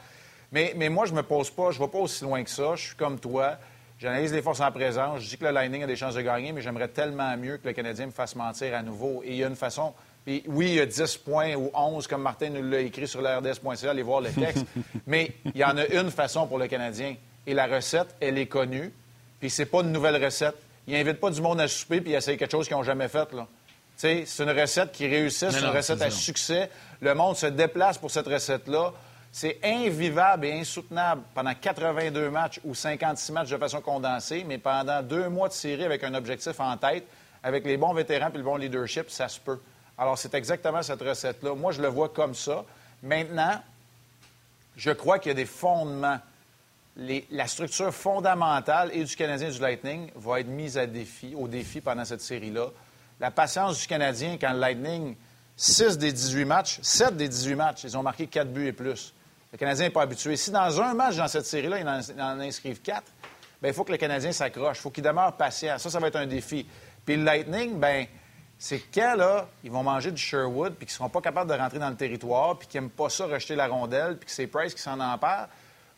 mais, mais moi, je me pose pas, je ne vais pas aussi loin que ça. Je suis comme toi. J'analyse les forces en présence. Je dis que le Lightning a des chances de gagner, mais j'aimerais tellement mieux que le Canadien me fasse mentir à nouveau. Et il y a une façon. oui, il y a 10 points ou 11, comme Martin nous l'a écrit sur l'RDS.ca, allez voir le texte. mais il y en a une façon pour le Canadien. Et la recette, elle est connue. Puis c'est pas une nouvelle recette il n'invite pas du monde à souper puis il essaye quelque chose qu'ils n'ont jamais fait. Là. C'est une recette qui réussit, c'est une recette à succès. Le monde se déplace pour cette recette-là. C'est invivable et insoutenable pendant 82 matchs ou 56 matchs de façon condensée, mais pendant deux mois de série avec un objectif en tête, avec les bons vétérans et le bon leadership, ça se peut. Alors, c'est exactement cette recette-là. Moi, je le vois comme ça. Maintenant, je crois qu'il y a des fondements la structure fondamentale et du Canadien du Lightning va être mise au défi pendant cette série-là. La patience du Canadien quand le Lightning, 6 des 18 matchs, 7 des 18 matchs, ils ont marqué 4 buts et plus. Le Canadien n'est pas habitué. Si dans un match dans cette série-là, ils en, inscrivent 4, bien, il faut que le Canadien s'accroche. Il faut qu'il demeure patient. Ça, ça va être un défi. Puis le Lightning, bien, c'est quand, là, ils vont manger du Sherwood, puis qu'ils ne seront pas capables de rentrer dans le territoire, puis qu'ils n'aiment pas ça, rejeter la rondelle, puis que c'est Price qui s'en empare,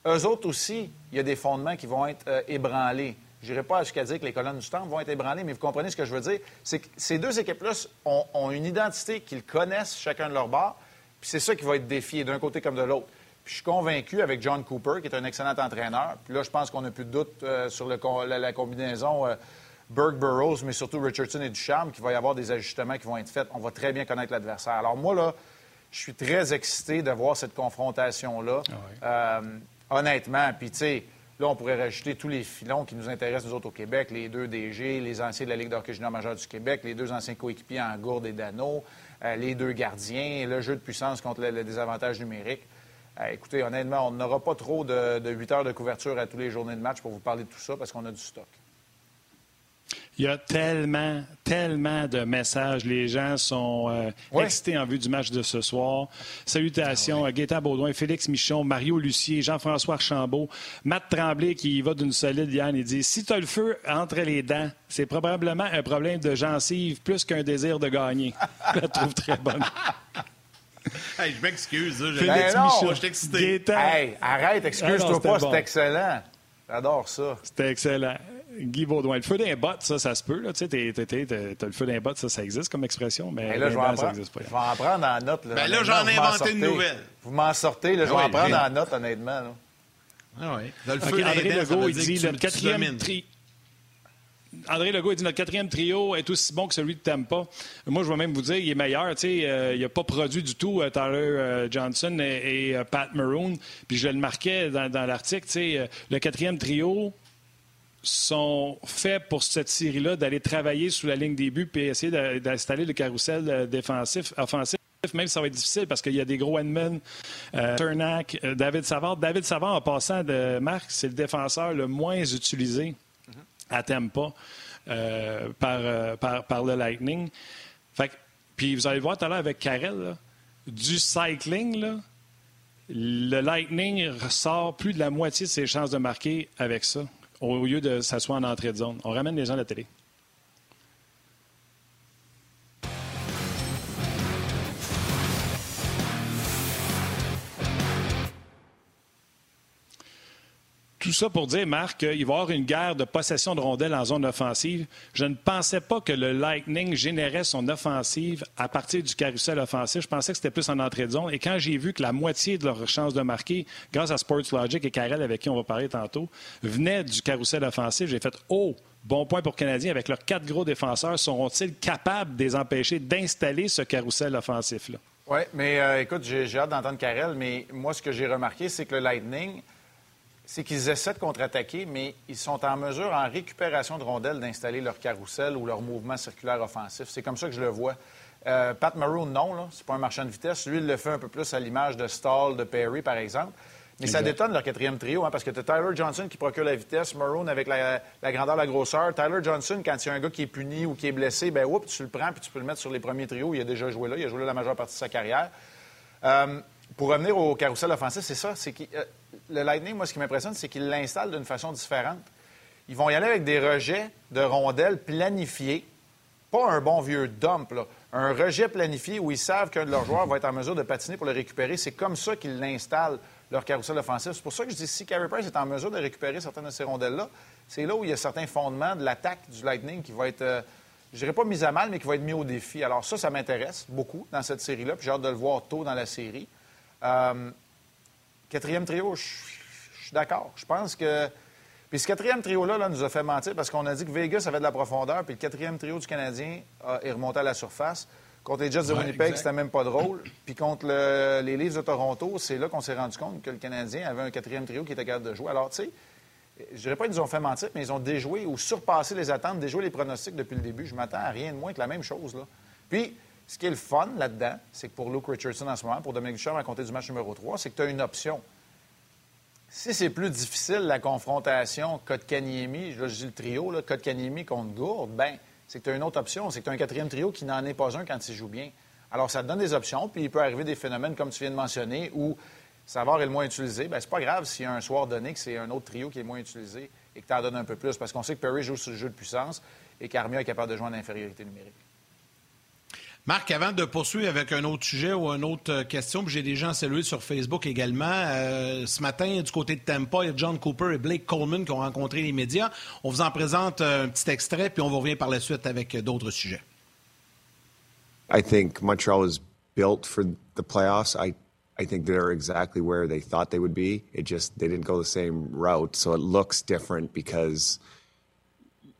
eux autres aussi, il y a des fondements qui vont être euh, ébranlés. Je n'irai pas jusqu'à dire que les colonnes du temple vont être ébranlées, mais vous comprenez ce que je veux dire. C'est que ces deux équipes-là ont, une identité qu'ils connaissent chacun de leur bord, puis c'est ça qui va être défié d'un côté comme de l'autre. Puis je suis convaincu avec John Cooper, qui est un excellent entraîneur, puis là, je pense qu'on n'a plus de doute euh, sur la, combinaison euh, Burke-Burroughs, mais surtout Richardson et Ducharme, qu'il va y avoir des ajustements qui vont être faits. On va très bien connaître l'adversaire. Alors moi, là, je suis très excité de voir cette confrontation-là. Ah honnêtement. Puis, tu sais, là, on pourrait rajouter tous les filons qui nous intéressent, nous autres, au Québec, les deux DG, les anciens de la Ligue d'hockey junior majeure du Québec, les deux anciens coéquipiers en Gourde et Dano, euh, les deux gardiens, le jeu de puissance contre le, désavantage numérique. Euh, écoutez, honnêtement, on n'aura pas trop de, de 8 heures de couverture à tous les journées de match pour vous parler de tout ça parce qu'on a du stock. Il y a tellement, tellement de messages. Les gens sont euh, excités en vue du match de ce soir. Salutations à ah Baudouin, Félix Michon, Mario Lucier, Jean-François Archambault, Matt Tremblay qui va d'une solide Yann. Il dit Si tu as le feu entre les dents, c'est probablement un problème de gencive plus qu'un désir de gagner. Je la trouve très bonne. Hey, je m'excuse, Félix ben Michon, je suis excité. Hey, arrête, excuse-toi ah pas, c'est excellent. J'adore ça. C'était excellent. Guy Baudouin. Le feu d'un bot, ça, ça se peut. Tu sais, t'as le feu d'un bot, ça, ça existe comme expression, mais là, je vais, en prendre, je vais en prendre en note. Là, ben là, j'en ai inventé une nouvelle. Vous m'en sortez, là, je vais ah en prendre en note, honnêtement. Là. Ah oui. Dans le feu André Legault, il dit le quatrième tri... André Legault, il dit notre quatrième trio est aussi bon que celui de Tampa. Moi, je vais même vous dire, il est meilleur. Euh, il n'a pas produit du tout euh, Tyler euh, Johnson et, Pat Maroon. Puis je le marquais dans, dans l'article. Le quatrième trio, sont faits pour cette série-là d'aller travailler sous la ligne des buts et essayer d'installer le carrousel euh, défensif, offensif. Même si ça va être difficile parce qu'il y a des gros Edmund, euh, Turnac, euh, David Savard. David Savard, en passant de Marc, c'est le défenseur le moins utilisé à Tampa par, par, le Lightning. puis vous allez voir tout à l'heure avec Karel, du cycling, là, le Lightning ressort plus de la moitié de ses chances de marquer avec ça, au lieu de s'asseoir en entrée de zone. On ramène les gens à la télé. Tout ça pour dire, Marc, qu'il va y avoir une guerre de possession de rondelles en zone offensive. Je ne pensais pas que le Lightning générait son offensive à partir du carrousel offensif. Je pensais que c'était plus en entrée de zone. Et quand j'ai vu que la moitié de leurs chances de marquer, grâce à Sports Logic et Karel, avec qui on va parler tantôt, venait du carrousel offensif, j'ai fait Oh, bon point pour Canadiens. Avec leurs quatre gros défenseurs, seront-ils capables de les empêcher d'installer ce carrousel offensif-là? Oui, mais euh, écoute, j'ai hâte d'entendre Karel, mais moi, ce que j'ai remarqué, c'est que le Lightning c'est qu'ils essaient de contre-attaquer, mais ils sont en mesure, en récupération de rondelles, d'installer leur carrousel ou leur mouvement circulaire offensif. C'est comme ça que je le vois. Euh, Pat Maroon, non, c'est pas un marchand de vitesse. Lui, il le fait un peu plus à l'image de Stall, de Perry, par exemple. Mais ça détonne leur quatrième trio, hein, parce que tu as Tyler Johnson qui procure la vitesse, Maroon avec la, grandeur, la grosseur. Tyler Johnson, quand il y a un gars qui est puni ou qui est blessé, ben oups, tu le prends puis tu peux le mettre sur les premiers trios. Il a déjà joué là, il a joué là la majeure partie de sa carrière. Euh, pour revenir au carrousel offensif, c'est ça. C'est euh, le Lightning, moi, ce qui m'impressionne, c'est qu'ils l'installent d'une façon différente. Ils vont y aller avec des rejets de rondelles planifiés. Pas un bon vieux dump, là. Un rejet planifié où ils savent qu'un de leurs joueurs va être en mesure de patiner pour le récupérer. C'est comme ça qu'ils l'installent, leur carousel offensif. C'est pour ça que je dis si Carey Price est en mesure de récupérer certaines de ces rondelles-là, c'est là où il y a certains fondements de l'attaque du Lightning qui va être, euh, je dirais pas mis à mal, mais qui va être mis au défi. Alors ça, ça m'intéresse beaucoup dans cette série-là, puis j'ai hâte de le voir tôt dans la série. Euh, quatrième trio, je, suis d'accord. Je pense que. Puis ce quatrième trio-là là, nous a fait mentir parce qu'on a dit que Vegas avait de la profondeur, puis le quatrième trio du Canadien est remonté à la surface. Contre les Jets de Winnipeg, c'était même pas drôle. Puis contre les Leafs de Toronto, c'est là qu'on s'est rendu compte que le Canadien avait un quatrième trio qui était capable de jouer. Alors, tu sais, je dirais pas qu'ils nous ont fait mentir, mais ils ont déjoué ou surpassé les attentes, déjoué les pronostics depuis le début. Je m'attends à rien de moins que la même chose. Là. Puis, ce qui est le fun là-dedans, c'est que pour Luke Richardson en ce moment, pour Dominique Ducharme à compter du match numéro 3, c'est que tu as une option. Si c'est plus difficile, la confrontation Kotkaniemi, là, je dis le trio, Kotkaniemi contre Gourde, ben c'est que tu as une autre option. C'est que tu as un quatrième trio qui n'en est pas un quand il joue bien. Alors, ça te donne des options, puis il peut arriver des phénomènes, comme tu viens de mentionner, où savoir est le moins utilisé. Bien, c'est pas grave s'il y a un soir donné que c'est un autre trio qui est moins utilisé et que tu en donnes un peu plus, parce qu'on sait que Perry joue sur le jeu de puissance et qu'Armia est capable de jouer en infériorité numérique. Marc, avant de poursuivre avec un autre sujet ou une autre euh, question, j'ai des gens salués sur Facebook également. Euh, ce matin, du côté de Tampa, il y a John Cooper et Blake Coleman qui ont rencontré les médias. On vous en présente un petit extrait, puis on vous revient par la suite avec d'autres sujets. I think Montreal is built for the playoffs. I I think they're exactly where they thought they would be. It just they didn't go the same route, so it looks different because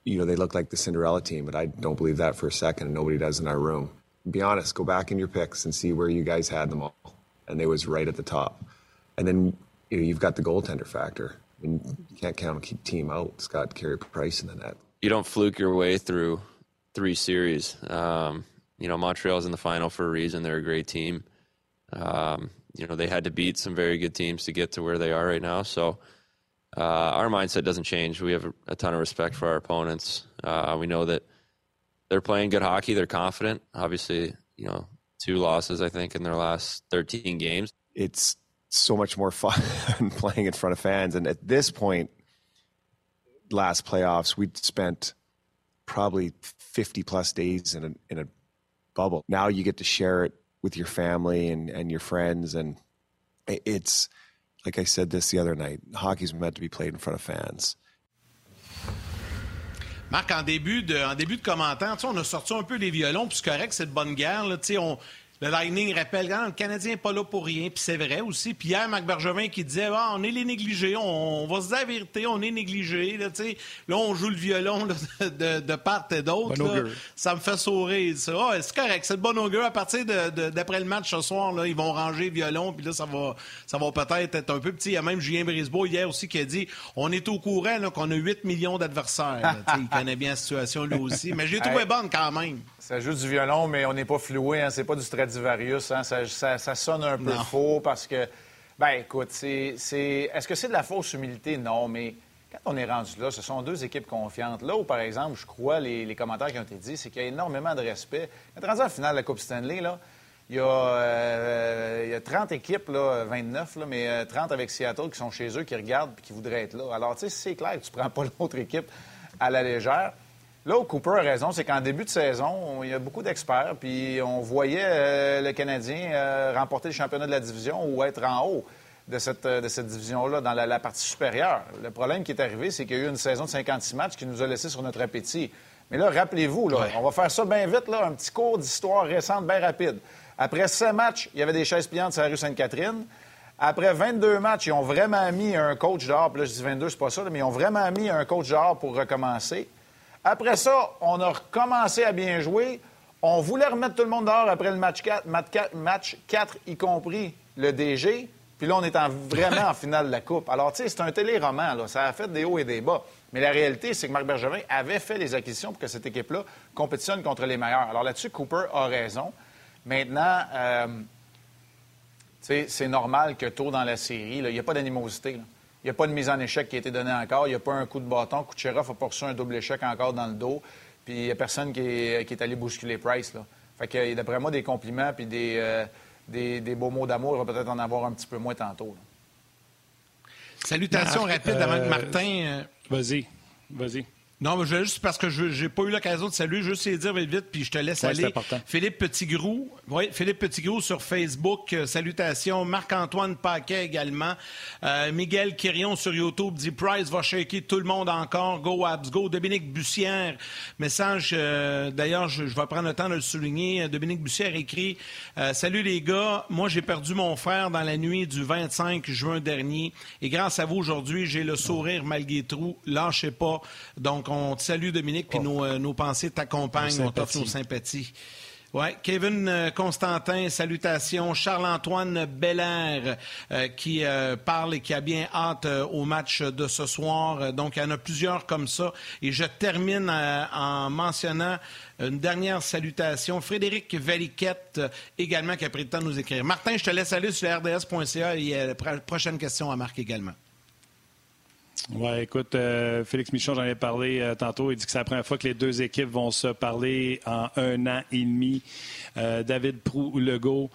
you know they look like the Cinderella team, but I don't believe that for a second, nobody does in our room. Be honest, go back in your picks and see where you guys had them all, and they was right at the top. And then you know, you've got the goaltender factor. I mean, you can't count a team out. It's got Carey Price in the net. You don't fluke your way through three series. Um, you know, Montreal's in the final for a reason. They're a great team. Um, you know, they had to beat some very good teams to get to where they are right now. So uh, our mindset doesn't change. We have a, a, ton of respect for our opponents. Uh, we know that they're playing good hockey. They're confident. Obviously, you know, two losses I think in their last 13 games. It's so much more fun playing in front of fans. And at this point, last playoffs, we'd spent probably 50 plus days in a, in a bubble. Now you get to share it with your family and, and your friends. And it's, like I said this the other night, hockey's meant to be played in front of fans. Marc, en début de, en début de commentaire, on a sorti un peu des violons, puis c'est correct, c'est de bonne guerre. Là, on, Le Lightning rappelle, quand le Canadien n'est pas là pour rien, puis c'est vrai aussi. Puis hier, Marc Bergevin qui disait ah, on est les négligés, on, va se dire la vérité, on est négligés. Là, là on joue le violon de, de, part et d'autre. ça me fait sourire. Ah, c'est correct, c'est le bon augure. À partir d'après le match ce soir, là, ils vont ranger le violon, puis là, ça va, ça va peut-être être un peu petit. Il y a même Julien Brisebois hier aussi qui a dit on est au courant qu'on a 8 millions d'adversaires. il connaît bien la situation lui aussi. Mais j'ai trouvé bonne quand même. Ça joue du violon, mais on n'est pas floué. Hein? C'est pas du Stradivarius. Hein? Ça, sonne un peu faux parce que, ben écoute, c'est, est-ce que c'est de la fausse humilité? Non, mais quand on est rendu là, ce sont deux équipes confiantes. Là où, par exemple, je crois, les, commentaires qui ont été dits, c'est qu'il y a énormément de respect. Quand on est rendu en finale de la Coupe Stanley, là, il y, a, euh, il y a 30 équipes, là, 29, là, mais 30 euh, avec Seattle qui sont chez eux, qui regardent et qui voudraient être là. Alors, tu sais, c'est clair que tu prends pas l'autre équipe à la légère. Là où Cooper a raison, c'est qu'en début de saison, il y a beaucoup d'experts, puis on voyait euh, le Canadien euh, remporter le championnat de la division ou être en haut de cette, euh, de cette division-là, dans la, partie supérieure. Le problème qui est arrivé, c'est qu'il y a eu une saison de 56 matchs qui nous a laissé sur notre appétit. Mais là, rappelez-vous, là, on va faire ça bien vite, là, un petit cours d'histoire récente, bien rapide. Après 7 matchs, il y avait des chaises pliantes sur la rue Sainte-Catherine. Après 22 matchs, ils ont vraiment mis un coach dehors. Puis là, je dis 22, c'est pas ça, mais ils ont vraiment mis un coach dehors pour recommencer. Après ça, on a recommencé à bien jouer. On voulait remettre tout le monde dehors après le match 4, match 4, y compris le DG. Puis là, on est vraiment en finale de la Coupe. Alors, tu sais, c'est un téléroman. Là. Ça a fait des hauts et des bas. Mais la réalité, c'est que Marc Bergevin avait fait les acquisitions pour que cette équipe-là compétitionne contre les meilleurs. Alors là-dessus, Cooper a raison. Maintenant, euh, c'est normal que tôt dans la série, il n'y a pas d'animosité. Il n'y a pas de mise en échec qui a été donnée encore. Il n'y a pas un coup de bâton. Kucherov n'a pas reçu un double échec encore dans le dos. Puis il n'y a personne qui est, allé bousculer Price. Là. Fait que d'après moi, des compliments puis des, euh, des, beaux mots d'amour, il va peut-être en avoir un petit peu moins tantôt. Salutations rapides avant que euh, Martin. Euh, vas-y, vas-y. Non, mais juste parce que je n'ai pas eu l'occasion de saluer, juste les dire vite, vite, puis je te laisse aller. Philippe Petitgrou, oui, Philippe Petitgrou sur Facebook, euh, salutations. Marc-Antoine Paquet également. Euh, Miguel Quirion sur YouTube dit Price va shaker tout le monde encore. Go Abs, go. Dominique Bussière, message, euh, d'ailleurs, je, vais prendre le temps de le souligner. Dominique Bussière écrit Salut les gars, moi j'ai perdu mon frère dans la nuit du 25 juin dernier et grâce à vous aujourd'hui, j'ai le sourire malgré tout. Lâchez pas. Donc, on te salue, Dominique, puis oh. euh, nos, pensées t'accompagnent. On t'offre nos sympathies. Oui, Kevin euh, Constantin, salutations. Charles-Antoine Belair euh, qui parle et qui a bien hâte au match de ce soir. Donc, il y en a plusieurs comme ça. Et je termine en mentionnant une dernière salutation. Frédéric Valiquette, également, qui a pris le temps de nous écrire. Martin, je te laisse aller sur rds.ca et la prochaine question à Marc également. Oui, écoute, euh, Félix Michon, j'en ai parlé euh, tantôt. Il dit que c'est la première fois que les deux équipes vont se parler en un an et demi. Euh, David Prou-Legault,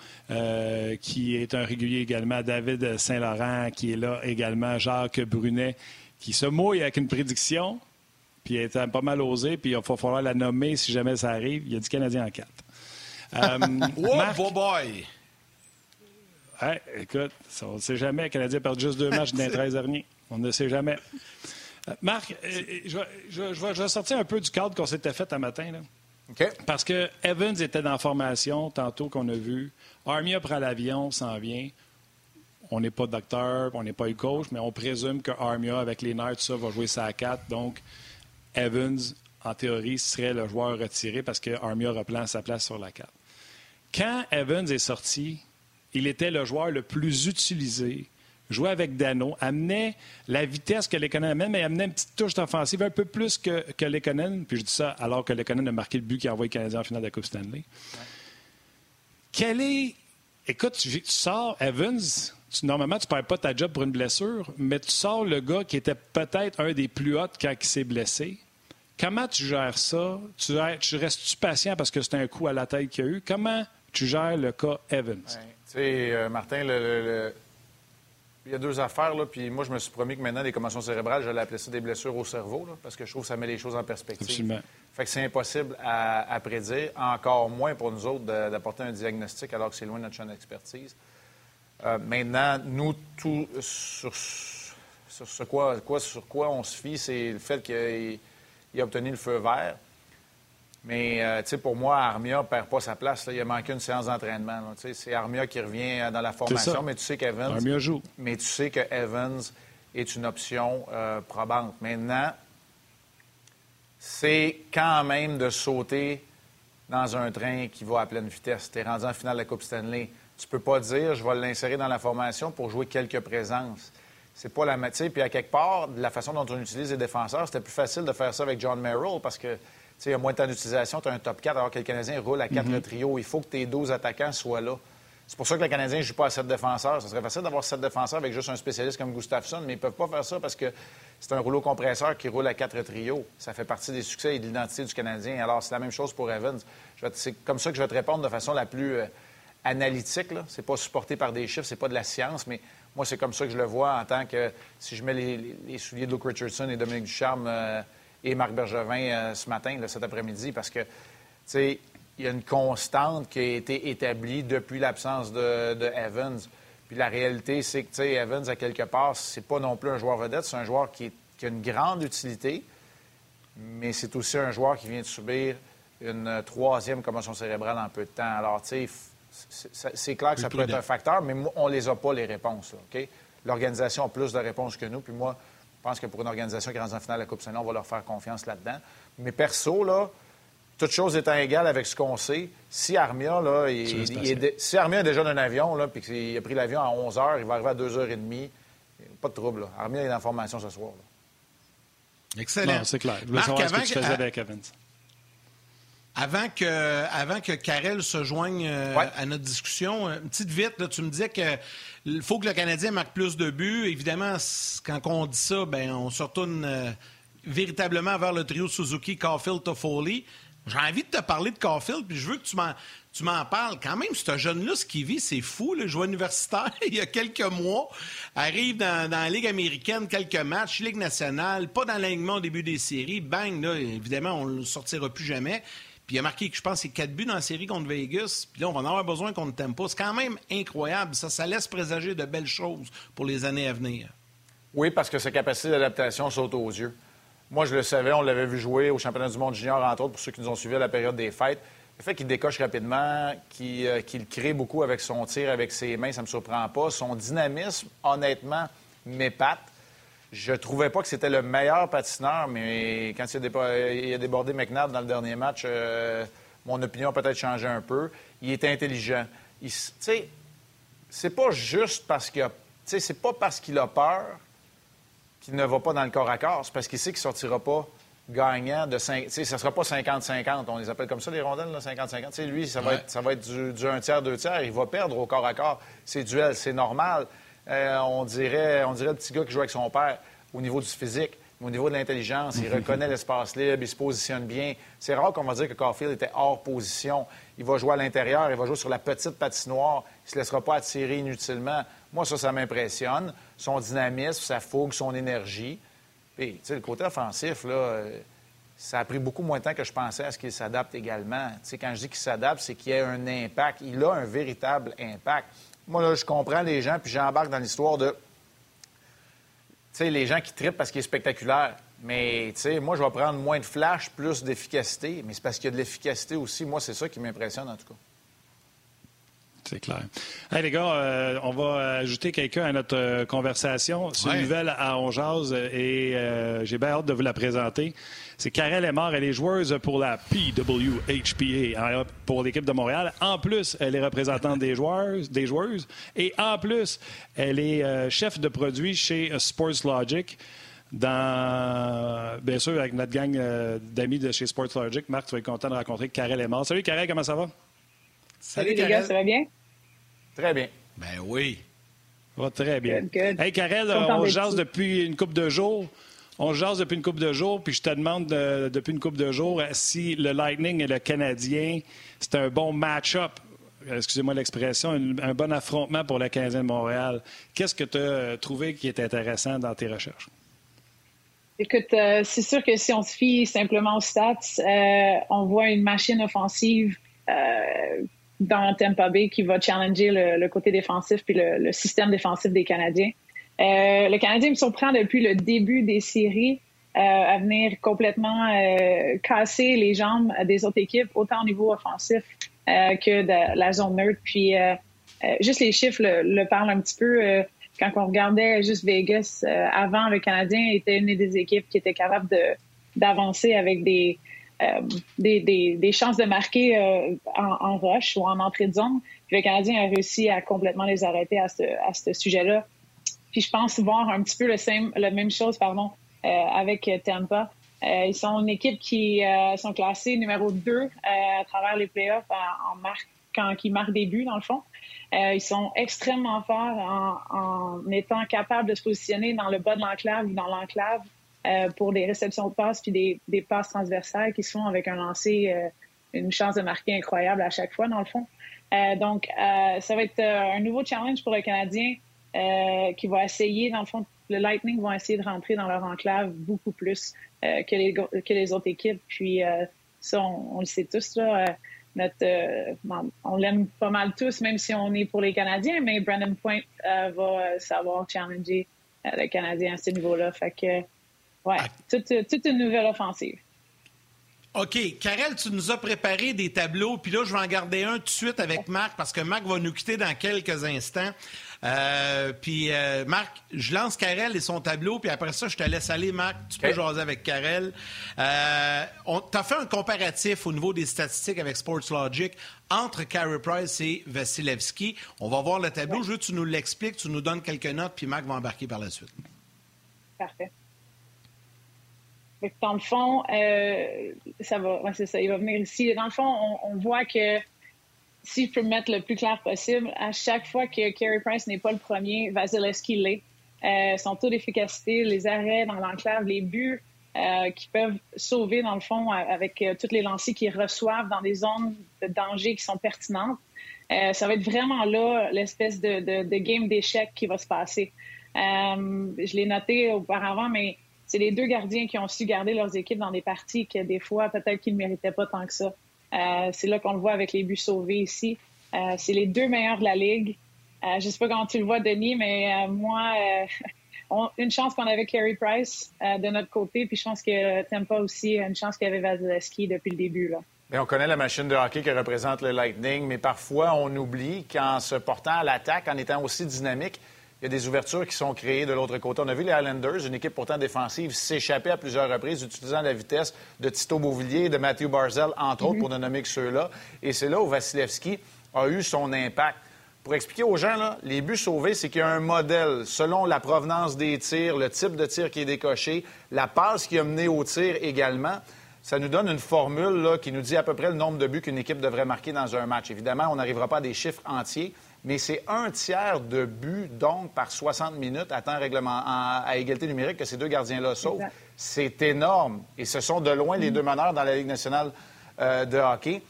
qui est un régulier également. David Saint-Laurent, qui est là également. Jacques Brunet, qui se mouille avec une prédiction. Puis il est pas mal osé. Puis il va falloir la nommer si jamais ça arrive. Il y a du Canadien en quatre. oh, boy! écoute, on ne sait jamais. Le Canadien a perdu juste deux matchs dans les 13 derniers. On ne sait jamais. Euh, Marc, euh, je, vais sortir un peu du cadre qu'on s'était fait un matin. Là. Parce que Evans était dans la formation tantôt qu'on a vu. Armia prend l'avion, s'en vient. On n'est pas docteur, on n'est pas coach, mais on présume que Armia, avec les nerfs, tout ça, va jouer à 4. Donc, Evans, en théorie, serait le joueur retiré parce que Armia reprend sa place sur la 4. Quand Evans est sorti, il était le joueur le plus utilisé jouait avec Dano, amenait la vitesse que Lekonen amène, mais amenait une petite touche offensive un peu plus que, que Lekonen. Puis je dis ça alors que Lekonen a marqué le but qui a envoyé le Canadien en finale de la Coupe Stanley. Quel est. Écoute, tu, sors Evans, normalement, tu ne perds pas ta job pour une blessure, mais tu sors le gars qui était peut-être un des plus hauts quand il s'est blessé. Comment tu gères ça? Tu, tu restes-tu patient parce que c'est un coup à la tête qu'il y a eu? Comment tu gères le cas Evans? Tu sais, euh, Martin, le il y a deux affaires, là, puis moi, je me suis promis que maintenant, les commotions cérébrales, j'allais appeler ça des blessures au cerveau, parce que je trouve que ça met les choses en perspective. Absolument. Fait que c'est impossible à, prédire, encore moins pour nous autres d'apporter un diagnostic alors que c'est loin de notre champ d'expertise. Euh, maintenant, nous, tout sur, quoi, quoi, sur quoi on se fie, c'est le fait qu'il a obtenu le feu vert. Mais euh, sais, pour moi, Armia ne perd pas sa place. Il a manqué une séance d'entraînement. C'est Armia qui revient euh, dans la formation, mais tu sais qu'Evans. Armia joue. Mais tu sais que Evans est une option euh, probante. Maintenant, c'est quand même de sauter dans un train qui va à pleine vitesse. Tu es rendu en finale de la Coupe Stanley. Tu peux pas dire je vais l'insérer dans la formation pour jouer quelques présences. C'est pas la matière. Puis à quelque part, de la façon dont on utilise les défenseurs, c'était plus facile de faire ça avec John Merrill parce que il y a moins de temps d'utilisation, tu as un top 4 alors que le Canadien roule à quatre mhm. trios. Il faut que tes 12 attaquants soient là. C'est pour ça que le Canadien ne joue pas à 7 défenseurs. Ce serait facile d'avoir 7 défenseurs avec juste un spécialiste comme Gustafsson, mais ils ne peuvent pas faire ça parce que c'est un rouleau compresseur qui roule à quatre trios. Ça fait partie des succès et de l'identité du Canadien. Alors, c'est la même chose pour Evans. C'est comme ça que je vais te répondre de façon la plus euh, analytique. Ce n'est pas supporté par des chiffres, c'est pas de la science, mais moi, c'est comme ça que je le vois en tant que si je mets les, souliers de Luke Richardson et Dominique Ducharme euh, et Marc Bergevin euh, ce matin, cet après-midi, parce que, tu sais, il y a une constante qui a été établie depuis l'absence de, Evans. Puis la réalité, c'est que Evans, à quelque part, c'est pas non plus un joueur vedette, c'est un joueur qui, a une grande utilité, mais c'est aussi un joueur qui vient de subir une troisième commotion cérébrale en peu de temps. Alors, tu sais, c'est clair que ça peut être un facteur, mais on les a pas, les réponses. OK? L'organisation a plus de réponses que nous, puis moi, pense que pour une organisation qui rentre en finale de la Coupe Saint-Laurent, on va leur faire confiance là-dedans. Mais perso, là, toutes choses étant égales avec ce qu'on sait, si Armia, là, si Armia est déjà dans un avion, là, puis qu'il a pris l'avion à 11 h, il va arriver à 2 h 30 pas de trouble. Là. Armia est la formation ce soir. Excellent. c'est clair. Je voulais savoir ce que tu faisais avec Evans. Avant que, avant que Karel se joigne euh, à notre discussion, une petite vite, là, tu me disais qu'il faut que le Canadien marque plus de buts. Évidemment, quand on dit ça, ben, on se retourne euh, véritablement vers le trio Suzuki, Caulfield, Toffoli. J'ai envie de te parler de Caulfield, puis je veux que tu m'en, tu m'en parles. Quand même, ce jeune-là, ce qu'il vit, c'est fou. Le joueur universitaire, il y a quelques mois, arrive dans, la Ligue américaine, quelques matchs, Ligue nationale, pas dans l'alignement au début des séries. Bang, là, évidemment, on ne le sortira plus jamais. Puis il a marqué, je pense, c'est quatre buts dans la série contre Vegas. Puis là, on va en avoir besoin qu'on ne t'aime pas. C'est quand même incroyable. Ça, ça laisse présager de belles choses pour les années à venir. Oui, parce que sa capacité d'adaptation saute aux yeux. Moi, je le savais, on l'avait vu jouer au championnat du monde junior, entre autres, pour ceux qui nous ont suivis à la période des fêtes. Le fait qu'il décoche rapidement, euh, qu'il crée beaucoup avec son tir, avec ses mains, ça ne me surprend pas. Son dynamisme, honnêtement, m'épate. Je trouvais pas que c'était le meilleur patineur, mais quand il a, débordé McNabb dans le dernier match, euh, mon opinion a peut-être changé un peu. Il était intelligent. Tu sais, c'est pas juste parce qu'il a... c'est pas parce qu'il a peur qu'il ne va pas dans le corps à corps, c'est parce qu'il sait qu'il ne sortira pas gagnant de 5. Ce ne sera pas 50-50. On les appelle comme ça, les rondelles, 50-50. Lui, ça va être, ça va être du, du, un tiers, deux tiers. Il va perdre au corps à corps. C'est duel, c'est normal. Euh, on, dirait, on dirait le petit gars qui joue avec son père au niveau du physique. Au niveau de l'intelligence, il reconnaît l'espace libre, il se positionne bien. C'est rare qu'on va dire que Caulfield était hors position. Il va jouer à l'intérieur, il va jouer sur la petite patinoire. Il ne se laissera pas attirer inutilement. Moi, ça, ça m'impressionne. Son dynamisme, sa fougue, son énergie. Puis, tu sais, le côté offensif, là, euh, ça a pris beaucoup moins de temps que je pensais à ce qu'il s'adapte également. Tu sais, quand je dis qu'il s'adapte, c'est qu'il a un impact. Il a un véritable impact. Moi, là, je comprends les gens, puis j'embarque dans l'histoire de sais, les gens qui trippent parce qu'il est spectaculaire. Mais, tu sais, moi, je vais prendre moins de flash, plus d'efficacité. Mais c'est parce qu'il y a de l'efficacité aussi. Moi, c'est ça qui m'impressionne, en tout cas. C'est clair. Hey, les gars, euh, on va ajouter quelqu'un à notre euh, conversation. C'est une nouvelle à Onjaz et euh, j'ai bien hâte de vous la présenter. C'est Karel Lemar. Elle est joueuse pour la PWHPA hein, pour l'équipe de Montréal. En plus, elle est représentante des joueurs, des joueuses. Et en plus, elle est chef de produit chez Sports Logic dans, bien sûr, avec notre gang d'amis de chez Sports Logic. Marc, tu vas être content de rencontrer Karel Lemar. Salut Karel, comment ça va? Salut, les gars, ça va bien? Très bien. Ben oui. Ça va très bien. Good, Hey, Karel, on jase depuis une couple de jours. On jase depuis une couple de jours, puis je te demande depuis une couple de jours si le Lightning et le Canadien, c'est un bon match-up excusez-moi l'expression, un, bon affrontement pour le Canadien de Montréal. Qu'est-ce que tu as trouvé qui est intéressant dans tes recherches? Écoute, euh, c'est sûr que si on se fie simplement aux stats, euh, on voit une machine offensive euh, dans Tampa Bay qui va challenger le, côté défensif puis le, système défensif des Canadiens. Euh, le Canadien me surprend depuis le début des séries. à venir complètement casser les jambes des autres équipes, autant au niveau offensif que de la zone neutre. Puis juste les chiffres le, parlent un petit peu. quand on regardait juste Vegas avant, le Canadien était une des équipes qui était capable de d'avancer avec des, des, des, chances de marquer en, en, rush ou en entrée de zone. Puis le Canadien a réussi à complètement les arrêter à ce, à ce sujet-là. Puis je pense voir un petit peu le, same, la même chose pardon, euh, avec Tampa. Euh, ils sont une équipe qui euh, sont classés numéro 2 à travers les playoffs en, marque, quand ils marquent des buts, dans le fond. ils sont extrêmement forts en, en, étant capables de se positionner dans le bas de l'enclave ou dans l'enclave pour des réceptions de passes puis des, des, passes transversales qui se font avec un lancer, une chance de marquer incroyable à chaque fois, dans le fond. donc, ça va être un nouveau challenge pour le Canadien euh, qui va essayer, dans le fond, le Lightning vont essayer de rentrer dans leur enclave beaucoup plus euh, que, les, que les autres équipes. Puis euh, ça, on, le sait tous, là. Notre, on l'aime pas mal tous, même si on est pour les Canadiens, mais Brandon Point va savoir challenger le Canadien à ce niveau-là. Fait que, ouais, ah. toute, toute une nouvelle offensive. OK. Karel, tu nous as préparé des tableaux, puis là, je vais en garder un tout de suite avec Marc, parce que Marc va nous quitter dans quelques instants. Euh, puis, euh, Marc, je lance Karel et son tableau, puis après ça, je te laisse aller, Marc. Tu peux jaser avec Karel. Euh, tu as fait un comparatif au niveau des statistiques avec Sportslogic entre Carey Price et Vasilevski. On va voir le tableau. Je veux que tu nous l'expliques, tu nous donnes quelques notes, puis Marc va embarquer par la suite. Parfait. Dans le fond, ça va, c'est ça, il va venir ici. Dans le fond, on voit que si je peux me mettre le plus clair possible, à chaque fois que Carey Price n'est pas le premier, Vasilevski l'est. Euh, son taux d'efficacité, les arrêts dans l'enclave, les buts euh, qui peuvent sauver, dans le fond, avec euh, toutes les lancers qu'ils reçoivent dans des zones de danger qui sont pertinentes. Euh, ça va être vraiment là l'espèce de, de game d'échec qui va se passer. je l'ai noté auparavant, mais c'est les deux gardiens qui ont su garder leurs équipes dans des parties que des fois, peut-être qu'ils ne méritaient pas tant que ça. Euh, c'est là qu'on le voit avec les buts sauvés ici. Euh, c'est les deux meilleurs de la Ligue. Euh, je ne sais pas comment tu le vois, Denis, mais moi, une chance qu'on avait Carey Price de notre côté, puis je pense que Tampa aussi une chance qu'il y avait Vasilevski depuis le début. Là. On connaît la machine de hockey qui représente le Lightning, mais parfois on oublie qu'en se portant à l'attaque, en étant aussi dynamique, y des ouvertures qui sont créées de l'autre côté. On a vu les Islanders, une équipe pourtant défensive, s'échapper à plusieurs reprises, utilisant la vitesse de Tito Beauvillier, de Matthew Barzell, entre autres, pour ne nommer que ceux-là. Et c'est là où Vasilevski a eu son impact. Pour expliquer aux gens, les buts sauvés, c'est qu'il y a un modèle selon la provenance des tirs, le type de tir qui est décoché, la passe qui a mené au tir également. Ça nous donne une formule là, qui nous dit à peu près le nombre de buts qu'une équipe devrait marquer dans un match. Évidemment, on n'arrivera pas à des chiffres entiers, mais c'est un tiers de but, donc, par 60 minutes à temps règlement, à égalité numérique que ces deux gardiens-là sauvent. C'est énorme. Et ce sont de loin les mm. deux meneurs dans la Ligue nationale euh, de hockey.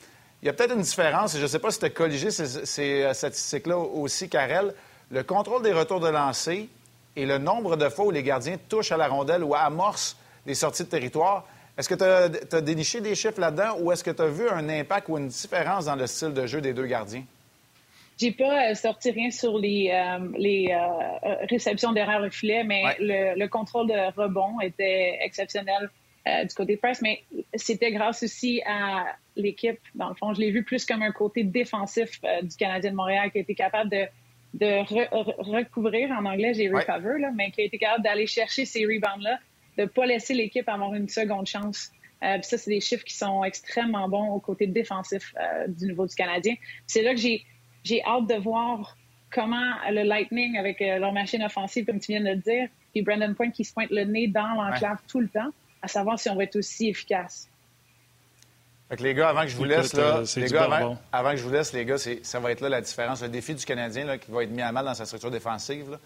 Il y a peut-être une différence, et je ne sais pas si tu as colligé ces, euh, statistiques-là aussi, Karel. Le contrôle des retours de lancer et le nombre de fois où les gardiens touchent à la rondelle ou amorcent les sorties de territoire. Est-ce que tu as, déniché des chiffres là-dedans ou est-ce que tu as vu un impact ou une différence dans le style de jeu des deux gardiens? J'ai pas euh, sorti rien sur les, euh, les euh, réceptions derrière le filet, mais le, contrôle de rebond était exceptionnel du côté de Price, mais c'était grâce aussi à l'équipe. Dans le fond, je l'ai vu plus comme un côté défensif du Canadien de Montréal qui a été capable de, de recouvrir, en anglais j'ai recover, là, mais qui a été capable d'aller chercher ces rebounds-là, de ne pas laisser l'équipe avoir une seconde chance. Euh, ça, c'est des chiffres qui sont extrêmement bons au côté défensif du niveau du Canadien. C'est là que j'ai j'ai hâte de voir comment le Lightning, avec euh, leur machine offensive, comme tu viens de le dire, puis Brandon Point qui se pointe le nez dans l'enclave tout le temps, à savoir si on va être aussi efficace. Fait que les gars, avant que je vous laisse, là, les gars, avant, que je vous laisse, les gars, ça va être là la différence. Le défi du Canadien là, qui va être mis à mal dans sa structure défensive,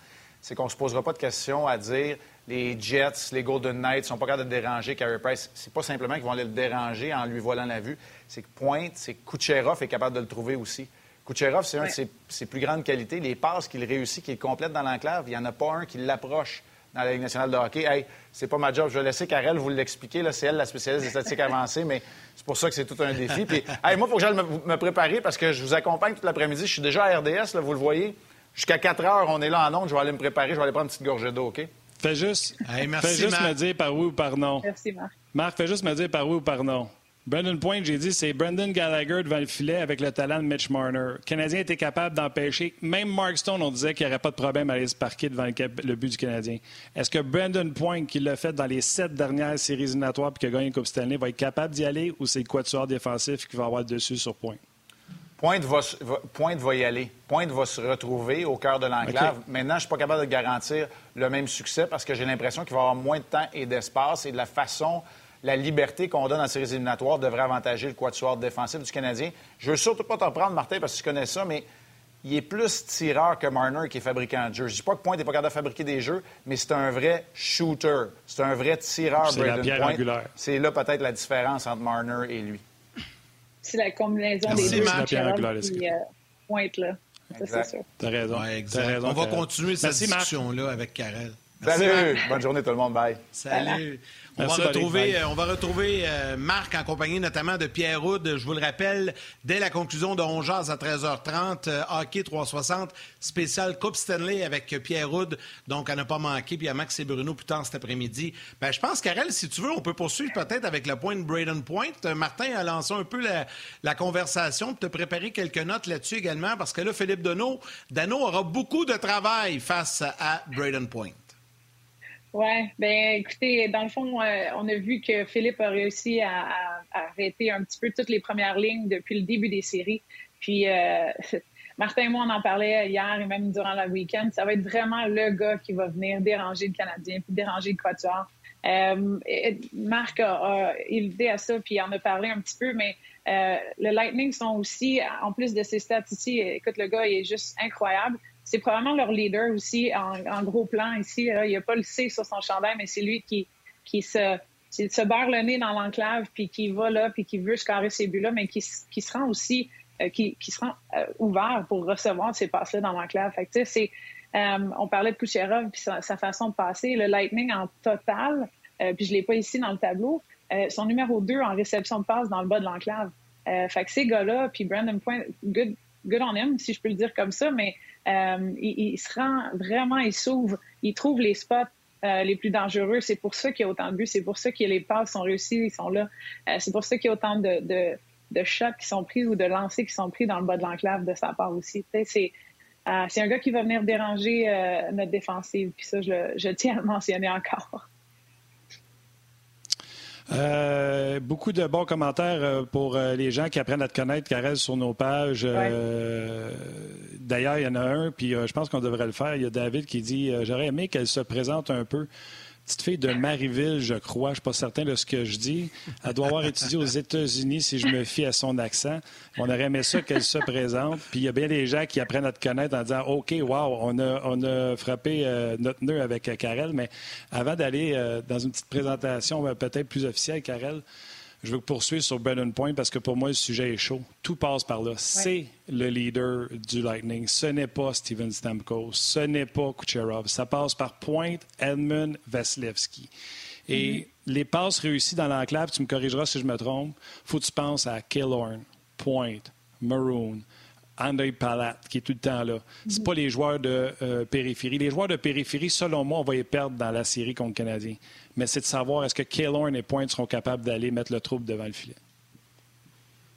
c'est qu'on ne se posera pas de questions à dire les Jets, les Golden Knights sont pas capables de déranger Carey Price. C'est pas simplement qu'ils vont aller le déranger en lui voilant la vue. C'est que Pointe, c'est Kucherov est capable de le trouver aussi. Kucherov, c'est un de ses, plus grandes qualités. Les passes qu'il réussit, qu'il complète dans l'enclave, il n'y en a pas un qui l'approche dans la Ligue nationale de hockey. Hey, c'est pas ma job. Je vais laisser Karel vous l'expliquer. C'est elle la spécialiste des statistiques avancées, mais c'est pour ça que c'est tout un défi. Puis, hey, moi, il faut que j'aille me, préparer parce que je vous accompagne toute l'après-midi. Je suis déjà à RDS, là, vous le voyez. Jusqu'à 4 heures, on est là en ondes. Je vais aller me préparer. Je vais aller prendre une petite gorgée d'eau, OK? Fais juste, merci, fais juste me dire par oui ou par non. Merci, Marc. Marc, fais juste me dire par oui ou par non. Brandon Point, j'ai dit, c'est Brendan Gallagher devant le filet avec le talent de Mitch Marner. Le Canadien était capable d'empêcher. Même Mark Stone, on disait qu'il n'y aurait pas de problème à aller se parquer devant le, but du Canadien. Est-ce que Brandon Point, qui l'a fait dans les sept dernières séries éliminatoires et qui a gagné une Coupe Stanley, va être capable d'y aller ou c'est le quatuor défensif qui va avoir le dessus sur Point? Pointe va, Pointe va y aller. Pointe va se retrouver au cœur de l'enclave. Maintenant, je ne suis pas capable de garantir le même succès parce que j'ai l'impression qu'il va avoir moins de temps et d'espace et de la façon la liberté qu'on donne en séries éliminatoires devrait avantager le quatuor défensif du Canadien. Je veux surtout pas t'en prendre, Martin, parce que tu connais ça, mais il est plus tireur que Marner qui est fabricant de jeux. Je dis pas que Point n'est pas capable de fabriquer des jeux, mais c'est un vrai shooter. C'est un vrai tireur, Braden Point. C'est là peut-être la différence entre Marner et lui. C'est la combinaison des deux. Qui euh, Pointe, là. Ça, c'est sûr. T'as raison. raison. On va continuer cette discussion-là avec Karel. Salut! Bonne journée tout le monde. Bye. Salut. On va, retrouver, euh, on va retrouver euh, Marc en compagnie notamment de Pierre Houd. Je vous le rappelle, dès la conclusion de 11 à 13h30, euh, Hockey 360, spécial Coupe Stanley avec Pierre Houd. Donc, à ne pas manquer. Puis à Max et Bruno plus tard cet après-midi. Ben, je pense, Karel, si tu veux, on peut poursuivre peut-être avec le point de Braden Point. Martin a lancé un peu la, la conversation, te préparer quelques notes là-dessus également, parce que là, Philippe Dano, Dano aura beaucoup de travail face à Braden Point. Oui, ben écoutez, dans le fond, euh, on a vu que Philippe a réussi à, arrêter un petit peu toutes les premières lignes depuis le début des séries. Puis euh, Martin et moi, on en parlait hier et même durant le week-end. Ça va être vraiment le gars qui va venir déranger le Canadien, puis déranger le Quatuor. Euh, Marc a, a à ça, puis il en a parlé un petit peu, mais euh, le Lightning sont aussi, en plus de ses stats ici, écoute, le gars, il est juste incroyable c'est probablement leur leader aussi en, gros plan ici. Il n'y a pas le C sur son chandail, mais c'est lui qui, qui se, beurre le nez dans l'enclave, puis qui va là, puis qui veut scorer ces buts-là, mais qui, qui se rend aussi, euh, qui, se rend euh, ouvert pour recevoir ces passes-là dans l'enclave. Fait c'est, euh, on parlait de Kucherov puis sa, façon de passer. Le Lightning en total, puis je l'ai pas ici dans le tableau, son numéro 2 en réception de passe dans le bas de l'enclave. fait que ces gars-là, puis Brandon Point, good, good on him, si je peux le dire comme ça, mais euh, il, se rend vraiment, il s'ouvre, il trouve les spots euh, les plus dangereux. C'est pour ça qu'il y a autant de buts, c'est pour ça que les passes sont réussies, ils sont là. Euh, c'est pour ça qu'il y a autant de, de, de, shots qui sont pris ou de lancers qui sont pris dans le bas de l'enclave de sa part aussi. C'est c'est un gars qui va venir déranger notre défensive. Puis ça, je, je tiens à le mentionner encore. Euh, beaucoup de bons commentaires euh, pour euh, les gens qui apprennent à te connaître, Karel, sur nos pages. D'ailleurs, il y en a un, puis je pense qu'on devrait le faire. Il y a David qui dit J'aurais aimé qu'elle se présente un peu petite fille de Marieville, je crois. Je ne suis pas certain de ce que je dis. Elle doit avoir étudié aux États-Unis, si je me fie à son accent. On aurait aimé ça qu'elle se présente. Puis il y a bien des gens qui apprennent à te connaître en disant OK, wow, on a, on a frappé euh, notre nœud avec Karel. Mais avant d'aller euh, dans une petite présentation euh, peut-être plus officielle, Karel, je veux poursuivre sur Brennan Point parce que pour moi, le sujet est chaud. Tout passe par là. C'est le leader du Lightning. Ce n'est pas Steven Stamkos. Ce n'est pas Kucherov. Ça passe par Point, Edmund, Vasilevski. Et mm-hmm. les passes réussies dans l'enclave, tu me corrigeras si je me trompe, faut que tu penses à Killorn, Point, Maroon, André Palat, qui est tout le temps là. C'est pas les joueurs de euh, périphérie. Les joueurs de périphérie, selon moi, on va les perdre dans la série contre le Canadien. Mais c'est de savoir est-ce que Kaylorn et Point seront capables d'aller mettre le trouble devant le filet?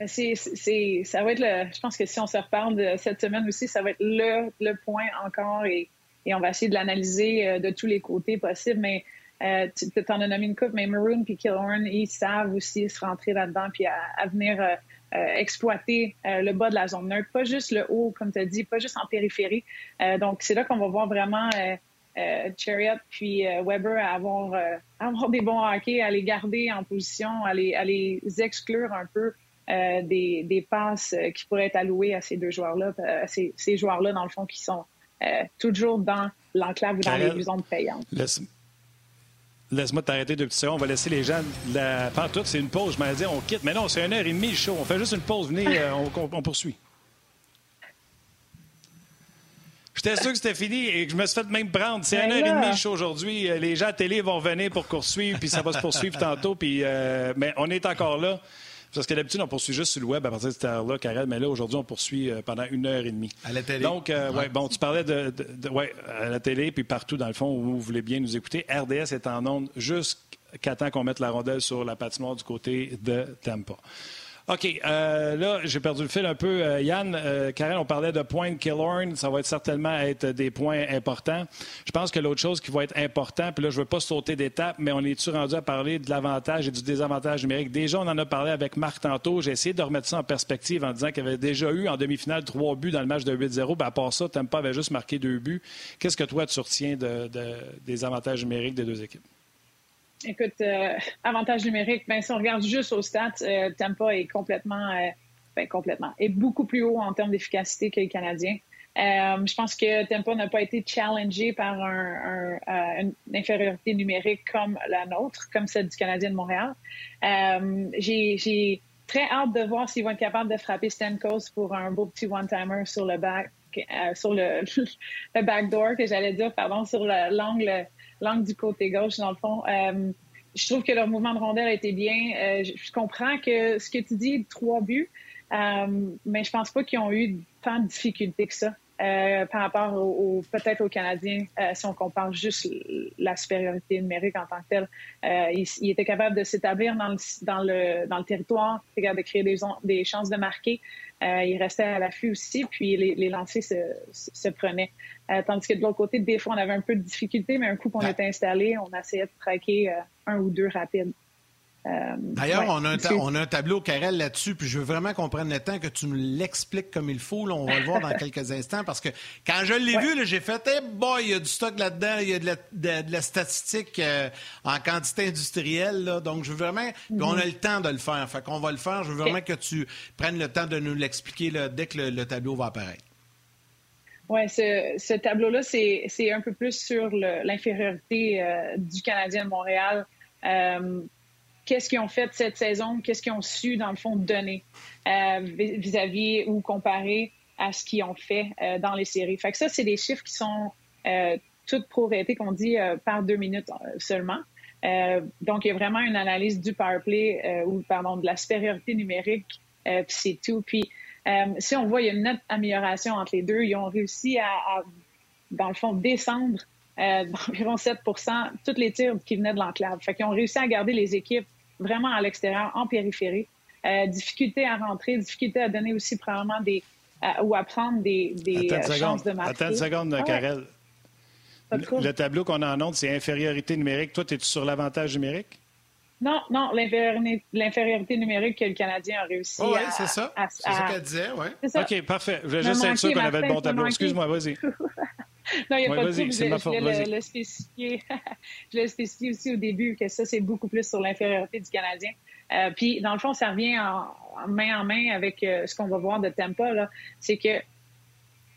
Ben, c'est, ça va être le, je pense que si on se reparle de cette semaine aussi, ça va être le, le point encore et, et, on va essayer de l'analyser euh, de tous les côtés possibles. Mais euh, tu en as nommé une coupe, mais Maroon et Killorn, ils savent aussi se rentrer là-dedans puis à, venir euh, exploiter le bas de la zone neutre, pas juste le haut, comme tu as dit, pas juste en périphérie. donc, c'est là qu'on va voir vraiment Chariot puis Weber avoir, avoir des bons hockey, à les garder en position, à les, à les exclure un peu des, des, passes qui pourraient être allouées à ces deux joueurs-là, ces, ces joueurs-là, dans le fond, qui sont toujours dans l'enclave ou dans les zones payantes. Laisse-moi t'arrêter deux petits secondes. On va laisser les gens. La... tout, c'est une pause. Je m'allais dire, on quitte. Mais non, c'est une heure et demie le show. On fait juste une pause. Venez, euh, on, poursuit. J'étais sûr que c'était fini et que je me suis fait même prendre. C'est une heure et demie le show aujourd'hui. Euh, les gens à télé vont venir pour poursuivre, puis ça va se poursuivre tantôt. Puis, euh, mais on est encore là. Parce que d'habitude, on poursuit juste sur le web à partir de cette heure-là, Karel, mais là, aujourd'hui, on poursuit pendant une heure et demie. À la télé. Donc, ouais. bon, tu parlais de, ouais, à la télé, puis partout, dans le fond, où vous voulez bien nous écouter. RDS est en onde jusqu'à temps qu'on mette la rondelle sur la patinoire du côté de Tampa. OK. Euh, là, j'ai perdu le fil un peu. Euh, Yann, euh, Karen, on parlait de points de Killorn. Ça va être certainement être des points importants. Je pense que l'autre chose qui va être important, puis là, je ne veux pas sauter d'étape, mais on est-tu rendu à parler de l'avantage et du désavantage numérique? Déjà, on en a parlé avec Marc tantôt. J'ai essayé de remettre ça en perspective en disant qu'il avait déjà eu en demi-finale trois buts dans le match de 8-0. Ben, à part ça, Tampa avait juste marqué deux buts. Qu'est-ce que toi, tu retiens des avantages numériques des deux équipes? Écoute, euh, avantage numérique, ben, si on regarde juste aux stats, euh, Tampa est complètement, euh, ben, complètement, est beaucoup plus haut en termes d'efficacité que les Canadiens. je pense que Tampa n'a pas été challengé par un, une infériorité numérique comme la nôtre, comme celle du Canadien de Montréal. J'ai très hâte de voir s'ils vont être capables de frapper Stamkos pour un beau petit one-timer sur le back, sur le, le backdoor que j'allais dire, pardon, sur l'angle l'angle du côté gauche, dans le fond. Euh, je trouve que leur mouvement de rondelle été bien. Euh, je, comprends que ce que tu dis, trois buts, euh, mais je pense pas qu'ils ont eu tant de difficultés que ça. par rapport au, peut-être aux Canadiens, si on compare juste la supériorité numérique en tant que telle. ils, il étaient capables de s'établir dans le, dans, le, dans le territoire, de créer des, des chances de marquer. Euh, il restait à l'affût aussi, puis les, les lancers se, se prenaient. Euh, tandis que de l'autre côté, des fois, on avait un peu de difficulté, mais un coup qu'on était installé, on essayait de traquer euh, un ou deux rapides. Euh, D'ailleurs, on, a un tableau Carrel là-dessus, puis je veux vraiment qu'on prenne le temps que tu nous l'expliques comme il faut. on va le voir dans quelques instants, parce que quand je l'ai vu, j'ai fait hey boy, il y a du stock là-dedans, il y a de la, statistique euh, en quantité industrielle. donc, je veux vraiment. on a le temps de le faire. Fait qu'on va le faire. Je veux vraiment que tu prennes le temps de nous l'expliquer dès que le, tableau va apparaître. Oui, ce, tableau-là, c'est un peu plus sur l'infériorité euh, du Canadien de Montréal qu'est-ce qu'ils ont fait cette saison, qu'est-ce qu'ils ont su, dans le fond, donner euh, vis-à-vis ou comparé à ce qu'ils ont fait euh, dans les séries. Fait que ça, c'est des chiffres qui sont euh, toutes proratés, qu'on dit, par deux minutes seulement. donc, il y a vraiment une analyse du power play ou, pardon, de la supériorité numérique, puis c'est tout. Puis, si on voit, il y a une nette amélioration entre les deux. Ils ont réussi à, à dans le fond, descendre euh, d'environ 7% tous les tirs qui venaient de l'enclave. Fait qu'ils ont réussi à garder les équipes vraiment à l'extérieur, en périphérie. Euh, difficulté à rentrer, difficulté à donner aussi probablement des... ou à prendre des, des euh, chances de marquer. Attends une seconde, ah Karel. Le, tableau qu'on a en honte, c'est infériorité numérique. Toi, es-tu sur l'avantage numérique? Non, non, l'infériorité numérique que le Canadien a réussi oh, oui, c'est ça. C'est ça qu'elle disait, oui. OK, parfait. Je voulais juste être sûr qu'on avait le bon tableau. Excuse-moi, vas-y. non, il n'y a pas de trouble. Je, je voulais le, spécifier. je l'ai spécifié aussi au début que ça, c'est beaucoup plus sur l'infériorité du Canadien. Euh, puis, dans le fond, ça revient en, main en main avec euh, ce qu'on va voir de Tampa. C'est que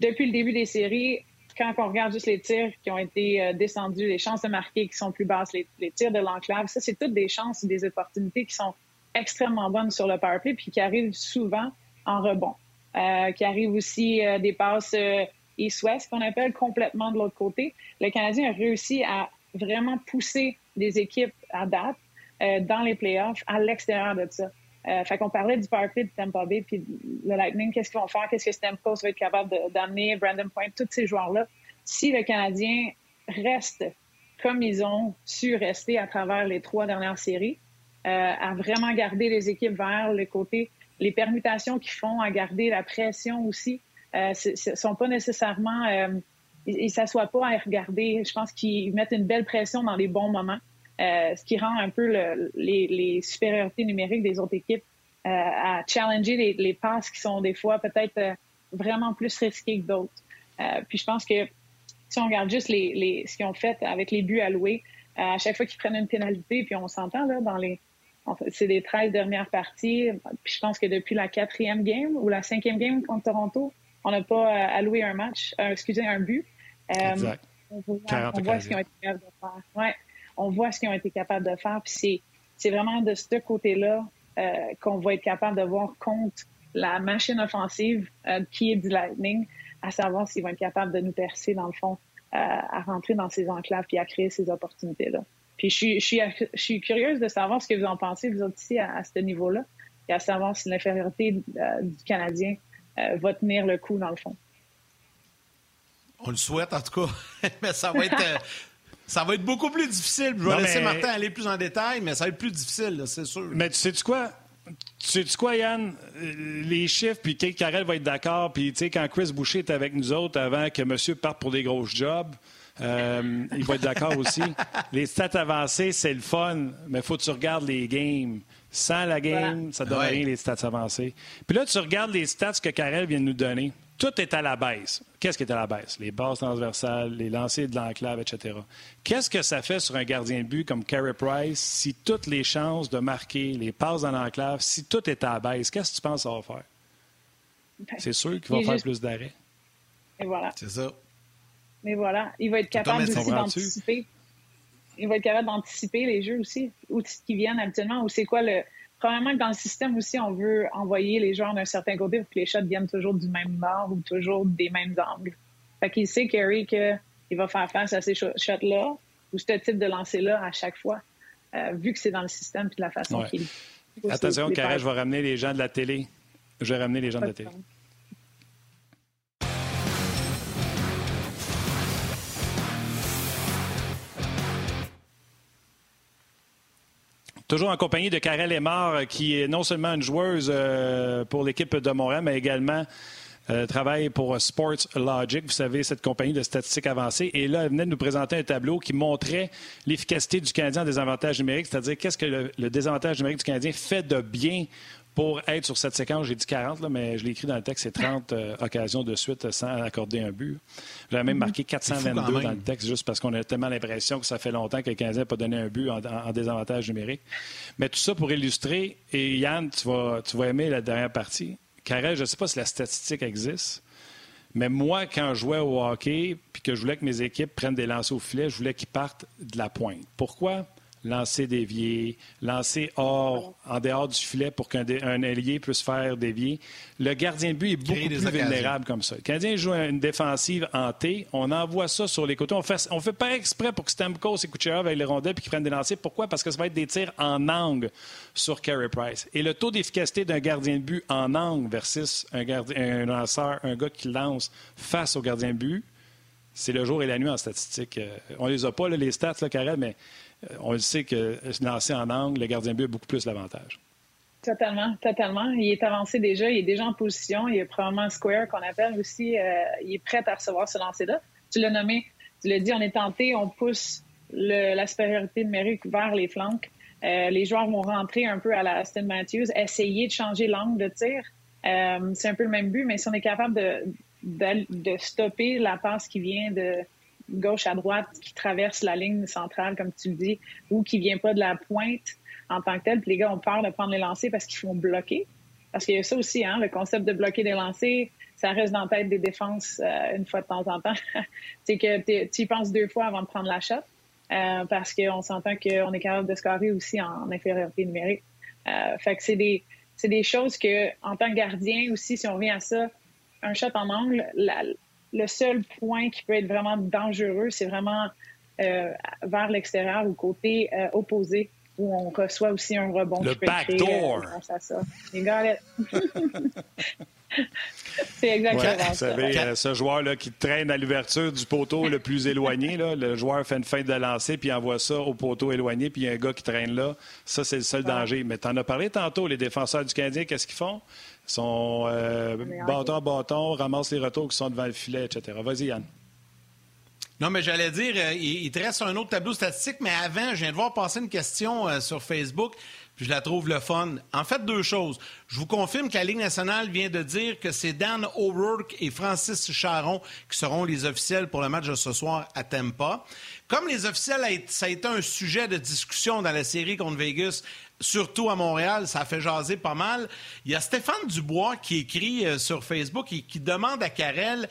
depuis le début des séries, quand on regarde juste les tirs qui ont été euh, descendus, les chances de marquer qui sont plus basses, les, tirs de l'enclave, ça, c'est toutes des chances et des opportunités qui sont extrêmement bonnes sur le powerplay puis qui arrivent souvent en rebond. qui arrivent aussi des passes east-west qu'on appelle complètement de l'autre côté. Le Canadien a réussi à vraiment pousser des équipes à date euh, dans les playoffs à l'extérieur de ça. Euh, fait qu'on parlait du power play de Tampa Bay, puis le Lightning, qu'est-ce qu'ils vont faire, qu'est-ce que Stamkos va être capable d'amener, Brandon Point, tous ces joueurs-là. Si le Canadien reste comme ils ont su rester à travers les trois dernières séries, euh, à vraiment garder les équipes vers le côté, les permutations qu'ils font, à garder la pression aussi, ne sont pas nécessairement, euh, ils, ne s'assoient pas à regarder. Je pense qu'ils mettent une belle pression dans les bons moments, euh, ce qui rend un peu les, supériorités numériques des autres équipes à challenger les, passes qui sont des fois peut-être vraiment plus risquées que d'autres. puis je pense que si on regarde juste les, ce qu'ils ont fait avec les buts alloués, à chaque fois qu'ils prennent une pénalité, puis on s'entend là dans les c'est des 13 dernières parties. Puis je pense que depuis la quatrième game ou la cinquième game contre Toronto, on n'a pas euh, alloué un match, euh, excusez, un but. Euh, exact. On voit, ce qu'ils ont été capables de faire. Ouais, on voit ce qu'ils ont été capables de faire. Puis c'est vraiment de ce côté-là qu'on va être capable de voir contre la machine offensive qui est du Lightning, à savoir s'ils vont être capables de nous percer, dans le fond, à rentrer dans ces enclaves puis à créer ces opportunités-là. Puis je suis, je, suis, je suis curieuse de savoir ce que vous en pensez, vous autres ici, à, ce niveau-là. et à savoir si l'infériorité du Canadien va tenir le coup dans le fond. On le souhaite en tout cas, mais ça va être ça va être beaucoup plus difficile. Je vais laisser Martin aller plus en détail, mais ça va être plus difficile, c'est sûr. Mais tu sais-tu quoi? Tu sais quoi, Yann? Euh, les chiffres, puis Kate Carrel va être d'accord. Puis, tu sais, quand Chris Boucher est avec nous autres avant que monsieur parte pour des gros jobs, euh, il va être d'accord aussi. Les stats avancées, c'est le fun, mais il faut que tu regardes les games. Sans la game, ça ne donne rien, les stats avancées. Puis là, tu regardes les stats que Carrel vient de nous donner tout est à la baisse. Qu'est-ce qui est à la baisse? Les bases transversales, les lancers de l'enclave, etc. Qu'est-ce que ça fait sur un gardien de but comme Carey Price si toutes les chances de marquer, les passes dans l'enclave, si tout est à la baisse? Qu'est-ce que tu penses que ça va faire? Ben, c'est sûr qu'il va faire plus d'arrêts. Et voilà. C'est ça. Mais voilà, il va être capable aussi d'anticiper. Il va être capable d'anticiper les jeux aussi, où qui viennent habituellement, ou c'est quoi le Probablement que dans le système aussi, on veut envoyer les joueurs d'un certain côté pour que les shots viennent toujours du même bord ou toujours des mêmes angles. Fait qu'il sait, Kerry, qu'il va faire face à ces shots-là ou ce type de lancer-là à chaque fois, euh, vu que c'est dans le système et de la façon qu'il. Attention, Carré, je vais ramener les gens de la télé. Je vais ramener les gens de la télé. Toujours en compagnie de Karel Lemar, euh, qui est non seulement une joueuse euh, pour l'équipe de Montréal, mais également euh, travaille pour Sports Logic, vous savez, cette compagnie de statistiques avancées. Et là, elle venait de nous présenter un tableau qui montrait l'efficacité du Canadien en désavantage numérique, c'est-à-dire qu'est-ce que le, le, désavantage numérique du Canadien fait de bien pour être sur cette séquence, j'ai dit 40, là, mais je l'ai écrit dans le texte, c'est 30 euh, occasions de suite sans accorder un but. J'avais même marqué 422 dans le texte, juste parce qu'on a tellement l'impression que ça fait longtemps que le Canadien n'a pas donné un but en, désavantage numérique. Mais tout ça pour illustrer, et Yann, tu vas, tu vas aimer la dernière partie. Carré, je ne sais pas si la statistique existe, mais moi, quand je jouais au hockey, puis que je voulais que mes équipes prennent des lancers au filet, je voulais qu'ils partent de la pointe. Pourquoi? Lancer dévier, lancer hors, en dehors du filet pour qu'un ailier puisse faire dévier. Le gardien de but est beaucoup plus vulnérable comme ça. Le Canadien joue une défensive en T. On envoie ça sur les côtés. On fait, on fait pas exprès pour que Stamkos et Kucherov avec les rondelles puis qu'ils prennent des lancers. Pourquoi? Parce que ça va être des tirs en angle sur Carey Price. Et le taux d'efficacité d'un gardien de but en angle versus un, gardien, un lanceur, un gars qui lance face au gardien de but, c'est le jour et la nuit en statistique. Euh, on les a pas, les stats, là, Carré, mais on le sait que lancer en angle, le gardien but a beaucoup plus l'avantage. Totalement, totalement. Il est avancé déjà, il est déjà en position. Il est probablement square qu'on appelle aussi. Euh, il est prêt à recevoir ce lancer-là. Tu l'as nommé, tu l'as dit, on est tenté, on pousse la supériorité numérique vers les flancs. Euh, les joueurs vont rentrer un peu à la Aston Matthews, essayer de changer l'angle de tir. c'est un peu le même but, mais si on est capable de, de stopper la passe qui vient de, gauche à droite qui traverse la ligne centrale, comme tu le dis, ou qui vient pas de la pointe en tant que tel. Puis les gars ont peur de prendre les lancers parce qu'ils font bloquer. Parce qu'il y a ça aussi, hein, le concept de bloquer des lancers, ça reste dans la tête des défenses euh, une fois de temps en temps. c'est que tu y penses deux fois avant de prendre la shot. Euh, parce qu'on s'entend qu'on est capable de scorer aussi en infériorité numérique. Euh, fait que c'est des, c'est des choses que, en tant que gardien aussi, si on vient à ça, un shot en angle, la, le seul point qui peut être vraiment dangereux, c'est vraiment euh, vers l'extérieur ou côté euh, opposé où on reçoit aussi un rebond. Le backdoor. Euh, c'est exactement ça. Vous savez, ce joueur-là qui traîne à l'ouverture du poteau le plus éloigné, là, le joueur fait une feinte de lancer puis envoie ça au poteau éloigné, puis il y a un gars qui traîne là. Ça, c'est le seul danger. Mais tu en as parlé tantôt, les défenseurs du Canadien, qu'est-ce qu'ils font? sont euh, bâton à bâton, ramassent les retours qui sont devant le filet, etc. Vas-y, Yann. Non, mais j'allais dire, euh, il, te reste un autre tableau statistique, mais avant, je viens de voir passer une question euh, sur Facebook, puis je la trouve le fun. En fait, deux choses. Je vous confirme que la Ligue nationale vient de dire que c'est Dan O'Rourke et Francis Charon qui seront les officiels pour le match de ce soir à Tampa. Comme les officiels, ça a été un sujet de discussion dans la série contre Vegas, surtout à Montréal, ça a fait jaser pas mal. Il y a Stéphane Dubois qui écrit euh, sur Facebook et qui demande à Karel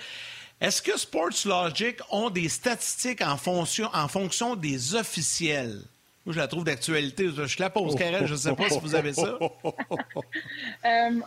est-ce que Sports Logic ont des statistiques en fonction, en fonction des officiels? Moi, je la trouve d'actualité. Je la pose, Karel. Je ne sais pas si vous avez ça. Euh,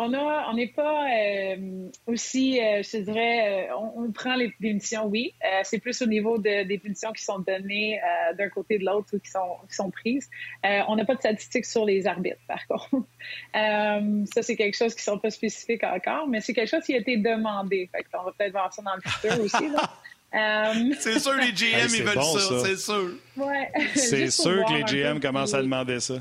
on a, on n'est pas euh, aussi, euh, je te dirais, euh, on, prend les punitions, oui. c'est plus au niveau de, des punitions qui sont données d'un côté ou de l'autre ou qui sont, qui sont prises. on n'a pas de statistiques sur les arbitres, par contre. ça, c'est quelque chose qui ne sont pas spécifiques encore, mais c'est quelque chose qui a été demandé. Fait on va peut-être voir ça dans le futur aussi. c'est sûr, les GM, ils veulent ça, c'est sûr. Ouais. C'est sûr que les GM commencent à demander ça.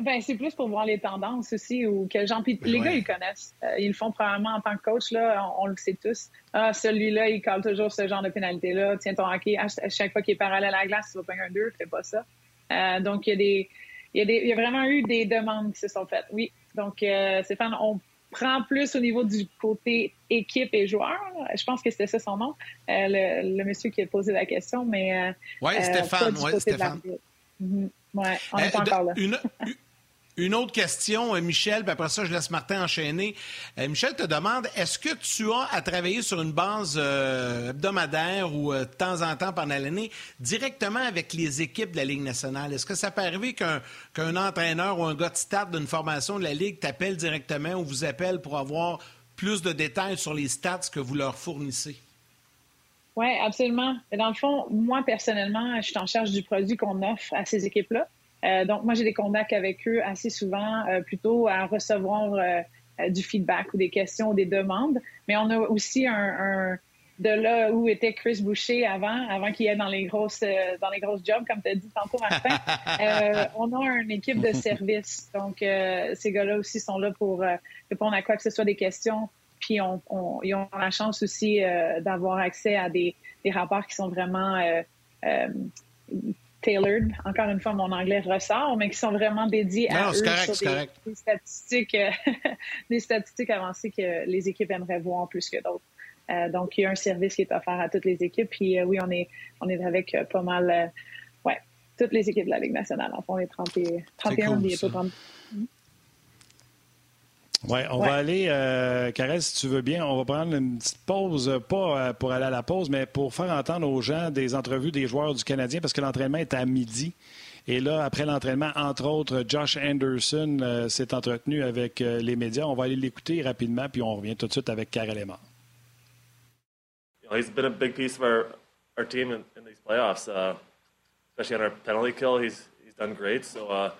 Ben, c'est plus pour voir les tendances aussi ou quel genre. Puis les gars, ils connaissent. Euh, ils le font probablement en tant que coach, là, on, le sait tous. Ah, celui-là, il colle toujours ce genre de pénalité-là. Tiens ton hockey, à chaque fois qu'il est parallèle à la glace, tu vas pas un 2, fais pas ça. Euh, donc, il y, a des, il, y a des, il y a vraiment eu des demandes qui se sont faites. Oui. Donc, euh, Stéphane, on prend plus au niveau du côté équipe et joueur. Je pense que c'était ça son nom, euh, le, le, monsieur qui a posé la question, mais. oui, Stéphane. Oui, Stéphane. Mm-hmm. Ouais, on n'est pas encore là. Une, une autre question, euh, Michel, puis après ça, je laisse Martin enchaîner. Euh, Michel te demande, est-ce que tu as à travailler sur une base euh, hebdomadaire ou de temps en temps pendant l'année directement avec les équipes de la Ligue nationale? Est-ce que ça peut arriver qu'un entraîneur ou un gars de stade d'une formation de la Ligue t'appelle directement ou vous appelle pour avoir plus de détails sur les stats que vous leur fournissez? Oui, absolument. Dans le fond, moi, personnellement, je suis en charge du produit qu'on offre à ces équipes-là. Euh, donc, moi, j'ai des contacts avec eux assez souvent, euh, plutôt à recevoir euh, du feedback ou des questions ou des demandes. Mais on a aussi un, de là où était Chris Boucher avant, avant qu'il aille dans les grosses dans les grosses jobs, comme tu as dit tantôt, Martin. on a une équipe de service. Donc, ces gars-là aussi sont là pour répondre à quoi que ce soit des questions. Puis, on, ils ont la chance aussi d'avoir accès à des, des, rapports qui sont vraiment tailored. Encore une fois, mon anglais ressort, mais qui sont vraiment dédiés à eux des, statistiques, euh, des statistiques avancées que les équipes aimeraient voir plus que d'autres. Euh, donc, il y a un service qui est offert à toutes les équipes. Puis euh, oui, on est, on est avec pas mal, ouais, toutes les équipes de la Ligue nationale. En fond, les 30 et, 31, cool, 30. Oui, on va aller, euh, si tu veux bien, on va prendre une petite pause, pas euh, pour aller à la pause, mais pour faire entendre aux gens des entrevues des joueurs du Canadien, parce que l'entraînement est à midi. Et là, après l'entraînement, entre autres, Josh Anderson euh, s'est entretenu avec euh, les médias. On va aller l'écouter rapidement, puis on revient tout de suite avec Karel Emma. he's been a big piece of our, our team in, in these playoffs, uh, especially on our penalty kill. He's, he's done great. So, uh,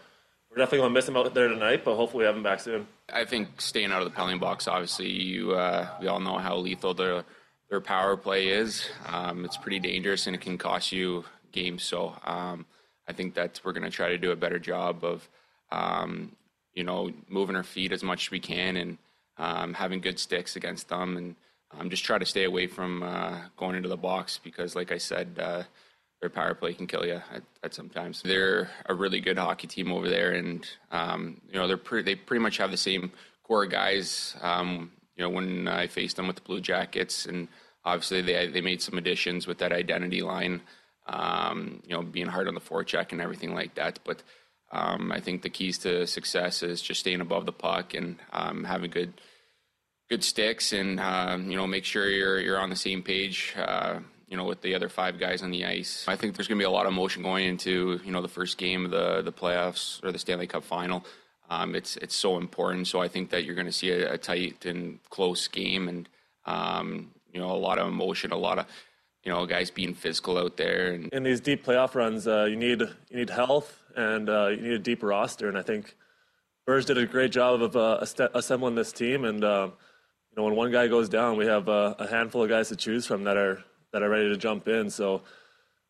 we're definitely going to miss him out there tonight, but hopefully we have him back soon. I think staying out of the penalty box, obviously, you uh, we all know how lethal their their power play is. Um, it's pretty dangerous and it can cost you games. So um, I think that we're going to try to do a better job of, um, you know, moving our feet as much as we can and um, having good sticks against them and um, just try to stay away from uh, going into the box because, like I said. Uh, their power play can kill you at, at sometimes. They're a really good hockey team over there, and um, you know they're pre- they pretty much have the same core guys. Um, you know when I faced them with the Blue Jackets, and obviously they they made some additions with that identity line. Um, you know, being hard on the forecheck and everything like that. But um, I think the keys to success is just staying above the puck and um, having good good sticks, and uh, you know make sure you're you're on the same page. Uh, you know, with the other five guys on the ice. I think there's going to be a lot of emotion going into, you know, the first game of the, the playoffs or the Stanley Cup final. Um, it's it's so important. So I think that you're going to see a, a tight and close game, and um, you know, a lot of emotion, a lot of you know, guys being physical out there. And... In these deep playoff runs, uh, you need you need health and uh, you need a deep roster. And I think Burrs did a great job of uh, assembling this team. And uh, you know, when one guy goes down, we have a handful of guys to choose from that are that are ready to jump in. So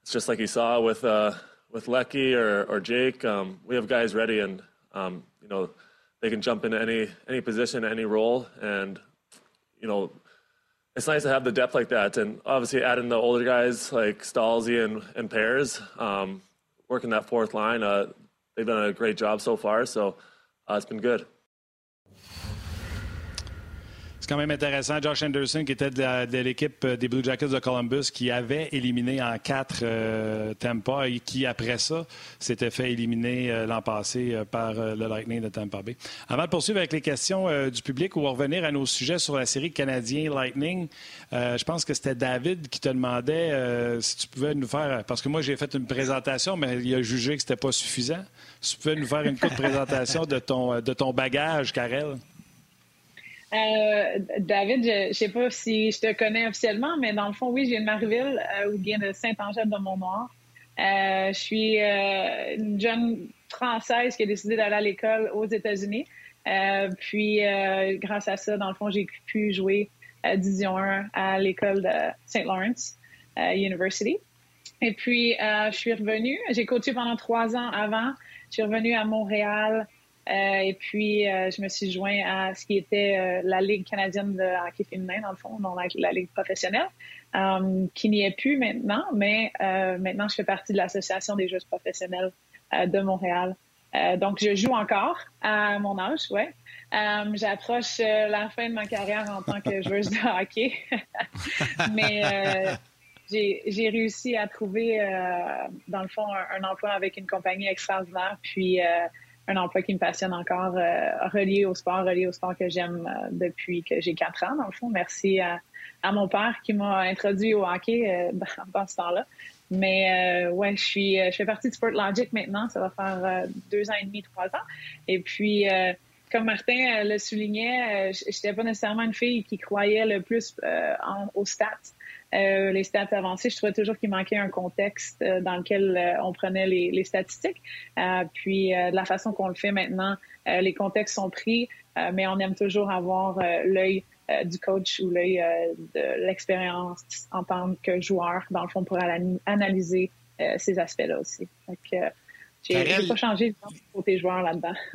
it's just like you saw with uh, with Lecky or, or Jake. Um, we have guys ready, and um, you know they can jump into any any position, any role, and you know it's nice to have the depth like that. And obviously adding the older guys like Stalzy and and Pairs, um, working that fourth line. Uh, they've done a great job so far, so uh, it's been good. C'est quand même intéressant. Josh Anderson, qui était de, l'équipe des Blue Jackets de Columbus, qui avait éliminé en quatre euh, Tampa et qui, après ça, s'était fait éliminer euh, l'an passé euh, par le Lightning de Tampa Bay. Avant de poursuivre avec les questions du public ou revenir à nos sujets sur la série canadien Lightning, je pense que c'était David qui te demandait si tu pouvais nous faire, parce que moi j'ai fait une présentation, mais il a jugé que c'était pas suffisant. Si tu pouvais nous faire une courte présentation de ton, de ton bagage, Karel. Euh, David, je ne sais pas si je te connais officiellement, mais dans le fond, oui, viens de Marieville euh, ou bien de Saint-Angèle de Mont-Noir. Euh, je suis une jeune Française qui a décidé d'aller à l'école aux États-Unis. puis, grâce à ça, dans le fond, j'ai pu jouer Division 1 à l'école de St. Lawrence University. Et puis, je suis revenue. J'ai coaché pendant trois ans avant. Je suis revenue à Montréal euh, et puis, euh, je me suis joint à ce qui était euh, la Ligue canadienne de hockey féminin, dans le fond, dans la, Ligue professionnelle, qui n'y est plus maintenant, mais maintenant, je fais partie de l'Association des joueurs professionnels de Montréal. donc, je joue encore à mon âge, ouais. J'approche la fin de ma carrière en tant que joueuse de hockey, mais j'ai réussi à trouver, dans le fond, un, un, emploi avec une compagnie extraordinaire. Puis, un emploi qui me passionne encore, euh, relié au sport, relié au sport que j'aime euh, depuis que j'ai quatre ans, dans le fond. Merci à, mon père qui m'a introduit au hockey euh, dans, ce temps-là. Mais ouais, je suis, je fais partie de Sport Logic maintenant. Ça va faire deux ans et demi, trois ans. Et puis, comme Martin le soulignait, je n'étais pas nécessairement une fille qui croyait le plus en, aux stats. Euh, les stats avancées, je trouvais toujours qu'il manquait un contexte euh, dans lequel euh, on prenait les, statistiques. puis de la façon qu'on le fait maintenant, les contextes sont pris, mais on aime toujours avoir l'œil du coach ou l'œil de l'expérience en tant que joueur, dans le fond, pour analyser ces aspects-là aussi. Donc, j'ai pas changé le côté joueur là-dedans.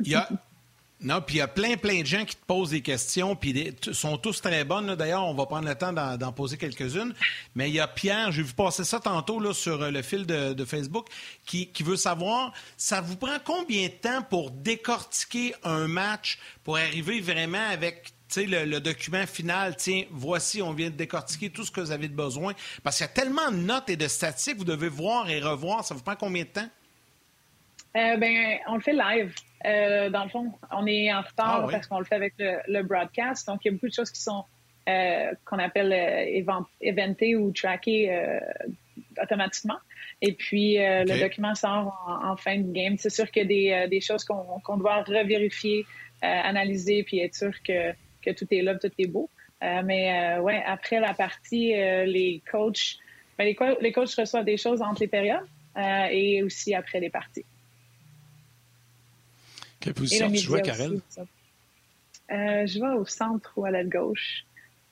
Non, puis il y a plein, plein de gens qui te posent des questions, puis sont tous très bonnes. D'ailleurs, on va prendre le temps d'en poser quelques-unes. Mais il y a Pierre, j'ai vu passer ça tantôt là, sur euh, le fil de, Facebook, qui, veut savoir, ça vous prend combien de temps pour décortiquer un match, pour arriver vraiment avec le, le, document final, tiens, voici, on vient de décortiquer tout ce que vous avez de besoin? Parce qu'il y a tellement de notes et de statistiques, vous devez voir et revoir. Ça vous prend combien de temps? Euh, ben, on le fait live. Euh, dans le fond, on est en retard ah parce qu'on le fait avec le, broadcast. Donc, il y a beaucoup de choses qui sont euh, qu'on appelle euh, éventées ou trackées euh, automatiquement. Et puis, le document sort en, fin de game. C'est sûr qu'il y a des, des choses qu'on doit revérifier, analyser, puis être sûr que, que tout est là, tout est beau. mais ouais, après la partie, les coachs, ben, les, les, coachs reçoivent des choses entre les périodes et aussi après les parties. Quelle position? Tu jouais, Karel? Euh, je vais au centre ou à l'aile gauche.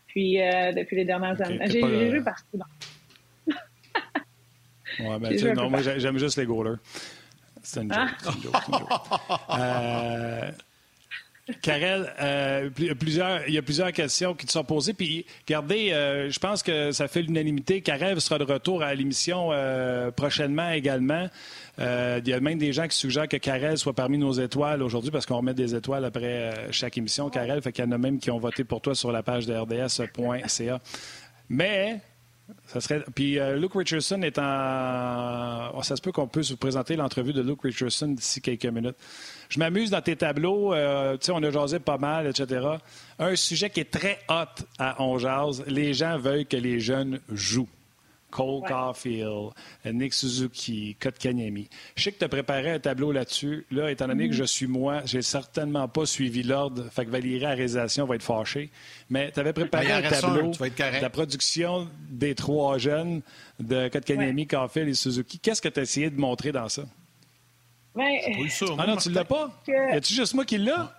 Puis, euh, depuis les dernières années. J'ai joué partout. ouais, ben, non, moi, j'aime juste les goalers. C'est une joke. Ah. Une joke, une joke. euh, Karel, euh, il y a plusieurs questions qui te sont posées. Puis, regardez, euh, je pense que ça fait l'unanimité. Karel sera de retour à l'émission euh, prochainement également. il y a même des gens qui suggèrent que Karel soit parmi nos étoiles aujourd'hui parce qu'on remet des étoiles après chaque émission. Karel, fait qu'il y en a même qui ont voté pour toi sur la page de rds.ca. Mais ça serait... Puis Luke Richardson est en. Oh, ça se peut qu'on puisse vous présenter l'entrevue de Luke Richardson d'ici quelques minutes. Je m'amuse dans tes tableaux. Euh, tu sais, on a jasé pas mal, etc. Un sujet qui est très hot à On Les gens veulent que les jeunes jouent. Cole Caulfield, Nick Suzuki, Kotkaniemi. Je sais que tu as préparé un tableau là-dessus. Là, étant donné que je suis moi, j'ai certainement pas suivi l'ordre. Fait que Valérie à réalisation va être fâchée. Mais tu avais préparé ben, un tableau de la production des trois jeunes de Kotkaniemi, ouais. et Suzuki. Qu'est-ce que tu as essayé de montrer dans ça? Ouais. ah non, tu l'as pas? Que... Y a-tu juste moi qui l'a?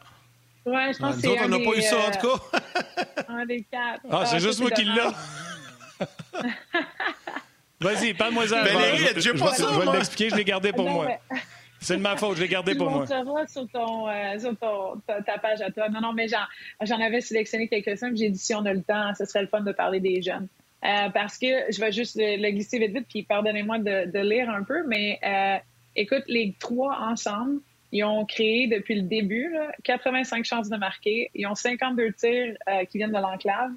Ouais, je pense que c'est. on n'a pas eu ça, en tout cas. Euh, un des quatre. Ah, c'est juste moi qui l'a. Vas-y, parle-moi-en. Valérie, j'ai pas ça. Je vais l'expliquer, je l'ai gardé pour moi. C'est de ma faute, je l'ai gardé pour moi. Tu sur, ton, euh, sur ton, ta, page à toi. Non, non, mais j'en avais sélectionné quelques-uns, j'ai dit si on a le temps, ce serait le fun de parler des jeunes. Euh, parce que je vais juste le, glisser vite, vite, puis pardonnez-moi de, de, lire un peu, mais euh, Écoute, les trois ensemble, ils ont créé depuis le début 85 chances de marquer. Ils ont 52 tirs euh, qui viennent de l'enclave.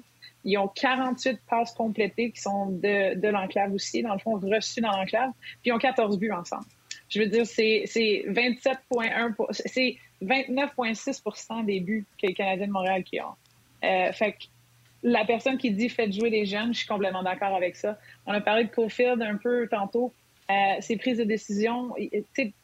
Ils ont 48 passes complétées qui sont de, de l'enclave aussi, dans le fond, reçues dans l'enclave. Puis ils ont 14 buts ensemble. Je veux dire, c'est 27,1 c'est 29,6% des buts que les Canadiens de Montréal qui ont. Euh, fait que la personne qui dit faites jouer les jeunes, je suis complètement d'accord avec ça. On a parlé de Cofield un peu tantôt. Euh, ces prises de décision,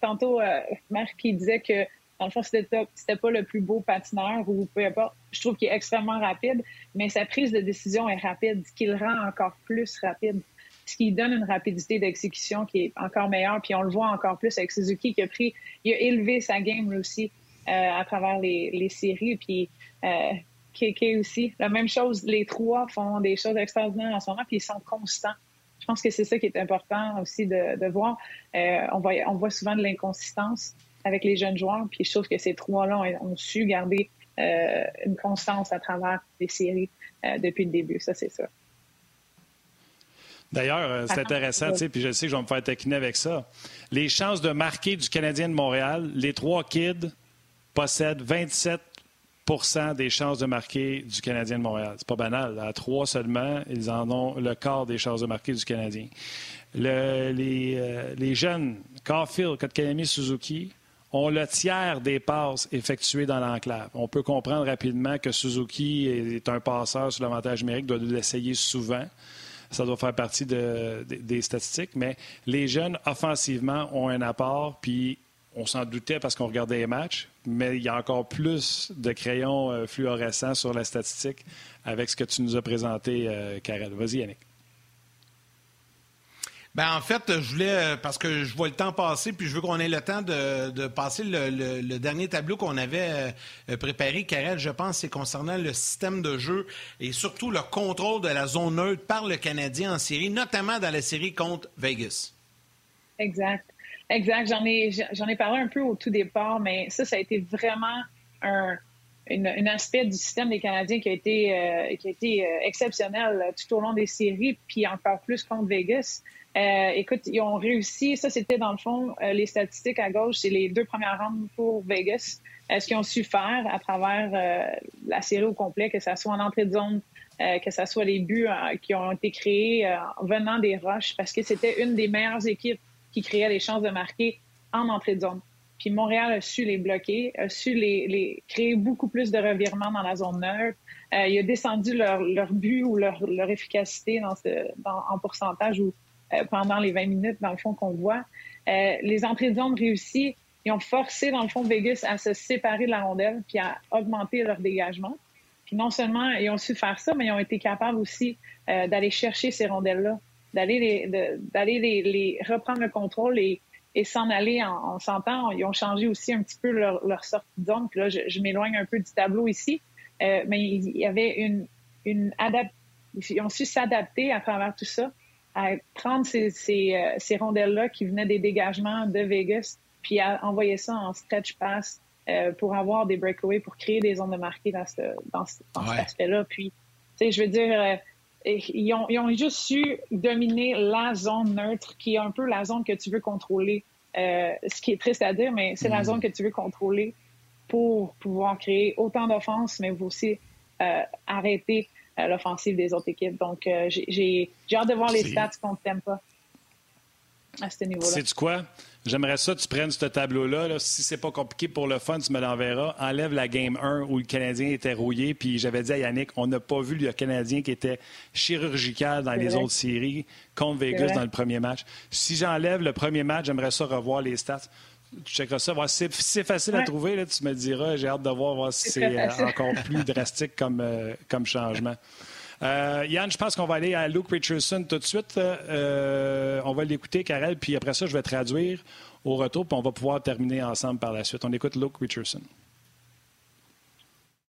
tantôt, euh, Marc qui disait que Dans le fond, c'était, pas le plus beau patineur ou peu importe. Je trouve qu'il est extrêmement rapide, mais sa prise de décision est rapide, ce qui le rend encore plus rapide, ce qui donne une rapidité d'exécution qui est encore meilleure. Puis on le voit encore plus avec Suzuki qui a pris, il a élevé sa game aussi euh, à travers les, les séries. Puis euh, KK aussi, la même chose. Les trois font des choses extraordinaires en ce moment, puis ils sont constants. Je pense que c'est ça qui est important aussi de, de voir. Euh, on, voit, on voit souvent de l'inconsistance avec les jeunes joueurs. Puis je trouve que ces trois-là ont, su garder euh, une constance à travers les séries euh, depuis le début. Ça, c'est ça. D'ailleurs, euh, c'est intéressant, tu sais, puis je sais que je vais me faire taquiner avec ça. Les chances de marquer du Canadien de Montréal, les trois kids possèdent 27% des chances de marquer du Canadien de Montréal. C'est pas banal. À trois seulement, ils en ont le quart des chances de marquer du Canadien. les, les, jeunes, Caulfield, Kotkanemi, Suzuki, ont le tiers des passes effectuées dans l'enclave. On peut comprendre rapidement que Suzuki est un passeur sur l'avantage numérique, doit l'essayer souvent. Ça doit faire partie des statistiques, mais les jeunes, offensivement, ont un apport, puis on s'en doutait parce qu'on regardait les matchs, mais il y a encore plus de crayons euh, fluorescents sur la statistique avec ce que tu nous as présenté, euh, Karel. Vas-y, Yannick. Ben en fait, je voulais, euh, parce que je vois le temps passer, puis je veux qu'on ait le temps de, passer le, dernier tableau qu'on avait euh, préparé, Karel, je pense, c'est concernant le système de jeu et surtout le contrôle de la zone neutre par le Canadien en série, notamment dans la série contre Vegas. Exact. Exact. J'en ai, j'en ai parlé un peu au tout départ, mais ça, ça a été vraiment un, aspect du système des Canadiens qui a été, euh, qui a été exceptionnel tout au long des séries, puis encore plus contre Vegas. Euh, écoute, ils ont réussi. Ça, c'était dans le fond euh, les statistiques à gauche, c'est les deux premières rondes pour Vegas. Euh, ce qu'ils ont su faire à travers la série au complet, que ce soit en entrée de zone, que ce soit les buts qui ont été créés venant des roches, parce que c'était une des meilleures équipes qui créait les chances de marquer en entrée de zone. Puis Montréal a su les bloquer, a su les, les créer beaucoup plus de revirements dans la zone neutre. il a descendu leur, leur but ou leur, leur efficacité dans ce, dans, en pourcentage ou euh, pendant les 20 minutes, dans le fond, qu'on voit. Euh, les entrées de zone réussies, ils ont forcé, dans le fond, Vegas à se séparer de la rondelle puis à augmenter leur dégagement. Puis non seulement ils ont su faire ça, mais ils ont été capables aussi euh, d'aller chercher ces rondelles-là, d'aller les, d'aller les, reprendre le contrôle et, s'en aller en, en s'entend. Ils ont changé aussi un petit peu leur, leur sortie de. Puis là, je, m'éloigne un peu du tableau ici, euh, mais il y avait une, une. Ils ont su s'adapter à travers tout ça à prendre ces, ces, euh, ces rondelles-là qui venaient des dégagements de Vegas, puis à envoyer ça en stretch pass euh, pour avoir des breakaways, pour créer des zones de marqué dans, ce, dans, cet aspect-là. Puis, tu sais, je veux dire, euh, ils, ont, ils ont juste su dominer la zone neutre, qui est un peu la zone que tu veux contrôler. ce qui est triste à dire, mais c'est la mm. zone que tu veux contrôler pour pouvoir créer autant d'offenses, mais aussi arrêter l'offensive des autres équipes. Donc, euh, j'ai hâte de voir les stats contre pas à ce niveau-là. C'est quoi? J'aimerais ça que tu prennes ce tableau-là. Là. Si c'est pas compliqué pour le fun, tu me l'enverras. Enlève la game 1 où le Canadien était rouillé. Puis j'avais dit à Yannick, on n'a pas vu le Canadien qui était chirurgical dans les autres séries contre Vegas dans le premier match. Si j'enlève le premier match, j'aimerais ça revoir les stats tu checkeras ça. Si c'est facile à trouver, là, tu me diras. J'ai hâte de voir, si c'est euh, encore plus drastique comme, euh, comme changement. Euh, Yann, je pense qu'on va aller à Luke Richardson tout de suite. on va l'écouter, Karel, puis après ça, je vais traduire au retour, puis on va pouvoir terminer ensemble par la suite. On écoute Luke Richardson.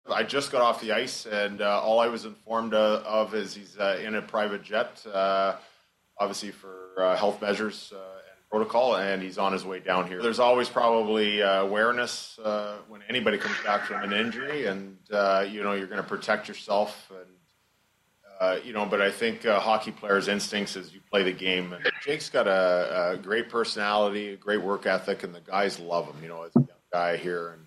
I just got off the ice, and uh, all I was informed uh, of is he's uh, in a private jet, uh, obviously for uh, health measures uh, protocol, and he's on his way down here. There's always probably uh, awareness uh, when anybody comes back from an injury, and uh, you know you're going to protect yourself, and uh, you know. But I think uh, hockey players' instincts as you play the game. And Jake's got a, a, great personality, a great work ethic, and the guys love him. You know, as a young guy here and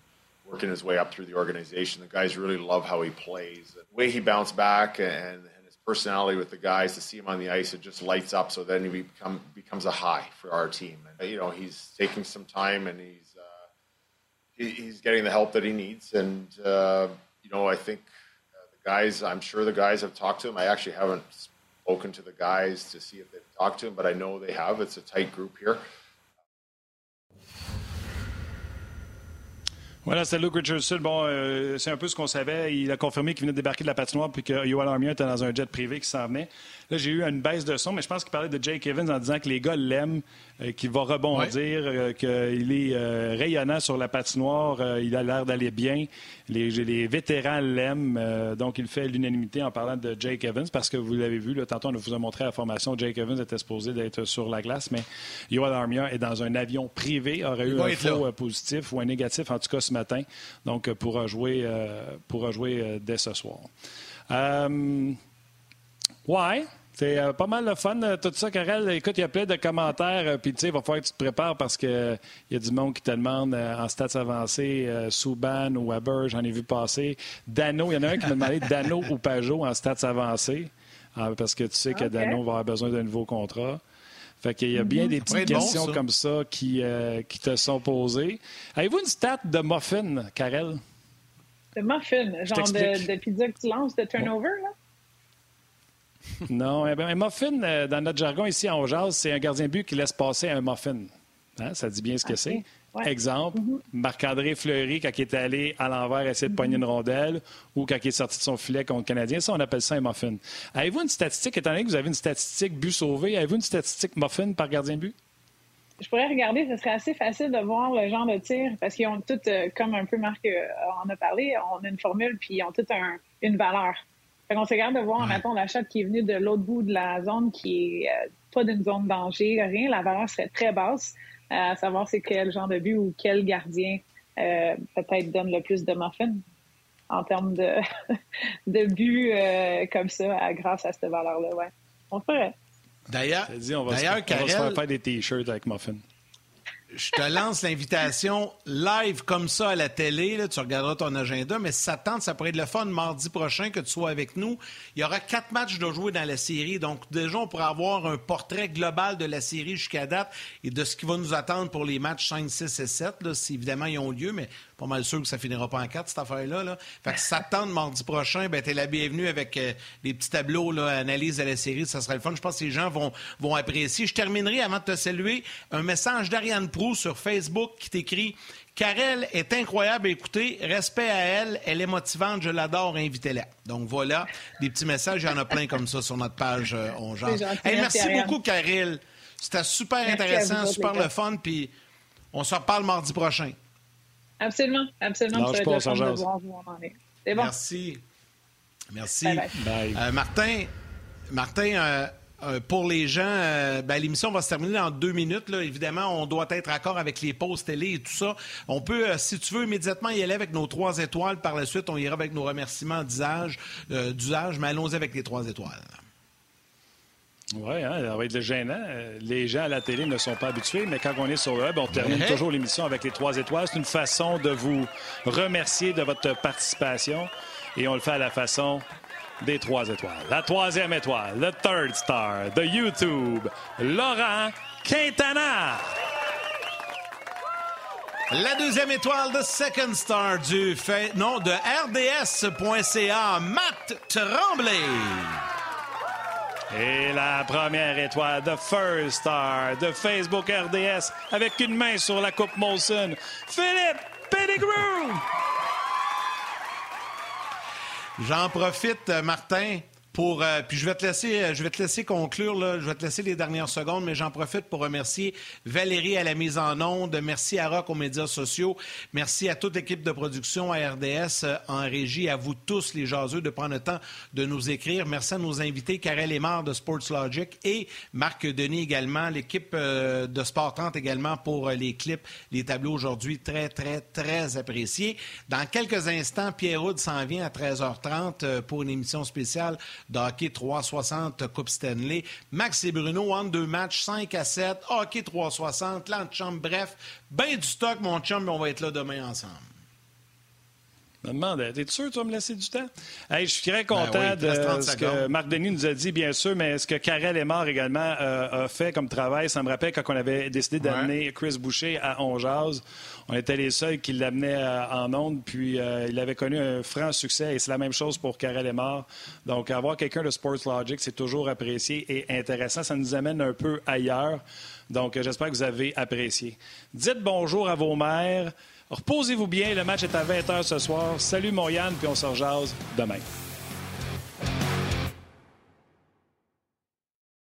working his way up through the organization, the guys really love how he plays, the way he bounced back, and personality with the guys to see him on the ice it just lights up. So then he become becomes a high for our team. And you know he's taking some time and he's uh, he, he's getting the help that he needs. And uh, you know I think uh, the guys I'm sure the guys have talked to him. I actually haven't spoken to the guys to see if they've talked to him but I know they have. It's a tight group here Voilà, c'est Luke Richardson. Bon, euh, c'est un peu ce qu'on savait. Il a confirmé qu'il venait de débarquer de la patinoire puis que Yoel Armia était dans un jet privé qui s'en venait. Là, j'ai eu une baisse de son, mais je pense qu'il parlait de Jake Evans en disant que les gars l'aiment, euh, qu'il va rebondir, euh, qu'il est euh, rayonnant sur la patinoire, il a l'air d'aller bien. Les, les vétérans l'aiment, donc il fait l'unanimité en parlant de Jake Evans parce que vous l'avez vu, là, tantôt on vous a montré la formation, Jake Evans était supposé d'être sur la glace, mais Yoel Armia est dans un avion privé, aurait eu un faux positif ou un négatif, en tout cas ce matin, donc pourra jouer, pourra jouer dès ce soir. ouais, c'est euh, pas mal le fun, euh, tout ça, Karel. Écoute, il y a plein de commentaires, euh, puis tu sais, il va falloir que tu te prépares parce qu'il y a du monde qui te demande en stats avancés, Souban ou Weber, j'en ai vu passer. Dano, il y en a un qui m'a demandé Dano ou Pajot en stats avancés, parce que tu sais que Dano va avoir besoin d'un nouveau contrat. Fait qu'il y a bien mhm. des petites questions comme ça qui, qui te sont posées. Avez-vous une stat de muffin, Karel? De muffin, genre de, de, pizza que tu lances de turnover, là? non, eh un muffin, euh, dans notre jargon ici en Jazz, c'est un gardien but qui laisse passer un muffin. Hein, ça dit bien ce que c'est. Exemple, mm-hmm. Marc-André Fleury, quand il est allé à l'envers essayer de pogner une rondelle ou quand il est sorti de son filet contre le Canadien, ça, on appelle ça un muffin. Avez-vous une statistique, étant donné que vous avez une statistique but sauvé, avez-vous une statistique muffin par gardien but? Je pourrais regarder, ce serait assez facile de voir le genre de tir parce qu'ils ont toutes, euh, comme un peu Marc euh, en a parlé, on a une formule puis ils ont toutes une valeur. Fait qu'on se regarde de voir, ouais. mettons, l'achat qui est venu de l'autre bout de la zone qui est euh, pas d'une zone danger, rien. La valeur serait très basse. Euh, à savoir c'est quel genre de but ou quel gardien euh, peut-être donne le plus de muffins en termes de, de buts comme ça grâce à cette valeur-là. Ouais. On ferait. D'ailleurs, on va, se, on va se faire des t-shirts avec muffins je te lance l'invitation live comme ça à la télé. tu regarderas ton agenda, mais ça tente, ça pourrait être le fun mardi prochain que tu sois avec nous. Il y aura quatre matchs de jouer dans la série. Donc, déjà, on pourra avoir un portrait global de la série jusqu'à date et de ce qui va nous attendre pour les matchs 5, 6 et 7, là, si évidemment ils ont lieu. Mais pas mal sûr que ça finira pas en quatre, cette affaire-là. Là. Fait que si ça tente mardi prochain, ben, t'es la bienvenue avec euh, des petits tableaux, là, analyse de la série. Ça serait le fun. Je pense que les gens vont, vont apprécier. Je terminerai avant de te saluer. Un message d'Ariane Prou sur Facebook qui t'écrit Karel est incroyable à écouter. Respect à elle. Elle est motivante. Je l'adore. Invitez-la. Donc voilà, des petits messages. Il y en a plein comme ça sur notre page euh, On Merci beaucoup, Karel. C'était super intéressant, super le fun. Puis on se reparle mardi prochain. Absolument, absolument. je pense, de voir où on en est. C'est bon. Merci. Merci. Euh, Martin, Martin euh, euh, pour les gens, ben, l'émission va se terminer dans deux minutes. Là. Évidemment, on doit être accord avec les pauses télé et tout ça. On peut, si tu veux, immédiatement y aller avec nos trois étoiles. Par la suite, on ira avec nos remerciements d'usage, d'usage mais allons-y avec les trois étoiles. Oui, hein, ça va être gênant. Les gens à la télé ne sont pas habitués, mais quand on est sur le web, on termine toujours l'émission avec les trois étoiles. C'est une façon de vous remercier de votre participation et on le fait à la façon des trois étoiles. La troisième étoile, le third star de YouTube, Laurent Quintana. La deuxième étoile de Second Star du fait, non, de RDS.ca, Matt Tremblay. Et la première étoile de First Star de Facebook RDS avec une main sur la Coupe Molson, Philippe Pettigrew. J'en profite, Martin, euh, puis je vais te laisser, euh, je vais te laisser conclure. Là, je vais te laisser les dernières secondes, mais j'en profite pour remercier Valérie à la mise en onde. Merci à Rock aux médias sociaux. Merci à toute l'équipe de production à RDS euh, en régie. À vous tous, les jaseux, de prendre le temps de nous écrire. Merci à nos invités, Karel Lemar de Sports Logic et Marc Denis également, l'équipe de Sport 30 également pour les clips, les tableaux aujourd'hui. Très, très, très appréciés. Dans quelques instants, Pierre Houd s'en vient à 13h30 pour une émission spéciale hockey 360 Coupe Stanley. Max et Bruno en deux matchs, 5 à 7, hockey 360, l'antichambre, bref, ben du stock, mon chum, on va être là demain ensemble. Je me demandais, es-tu sûr que tu vas me laisser du temps? je suis très content ben de ce que Marc Denis nous a dit, bien sûr, mais ce que Karel Lemar également euh, a fait comme travail, ça me rappelle quand on avait décidé d'amener Chris Boucher à Onjaz. On était les seuls qui l'amenaient euh, en onde, puis euh, il avait connu un franc succès, et c'est la même chose pour Karel Lemar. Donc, avoir quelqu'un de Sports Logic, c'est toujours apprécié et intéressant. Ça nous amène un peu ailleurs. Donc, j'espère que vous avez apprécié. Dites bonjour à vos mères. Reposez-vous bien. Le match est à 20h ce soir. Salut, mon Yann, puis on se rejase demain.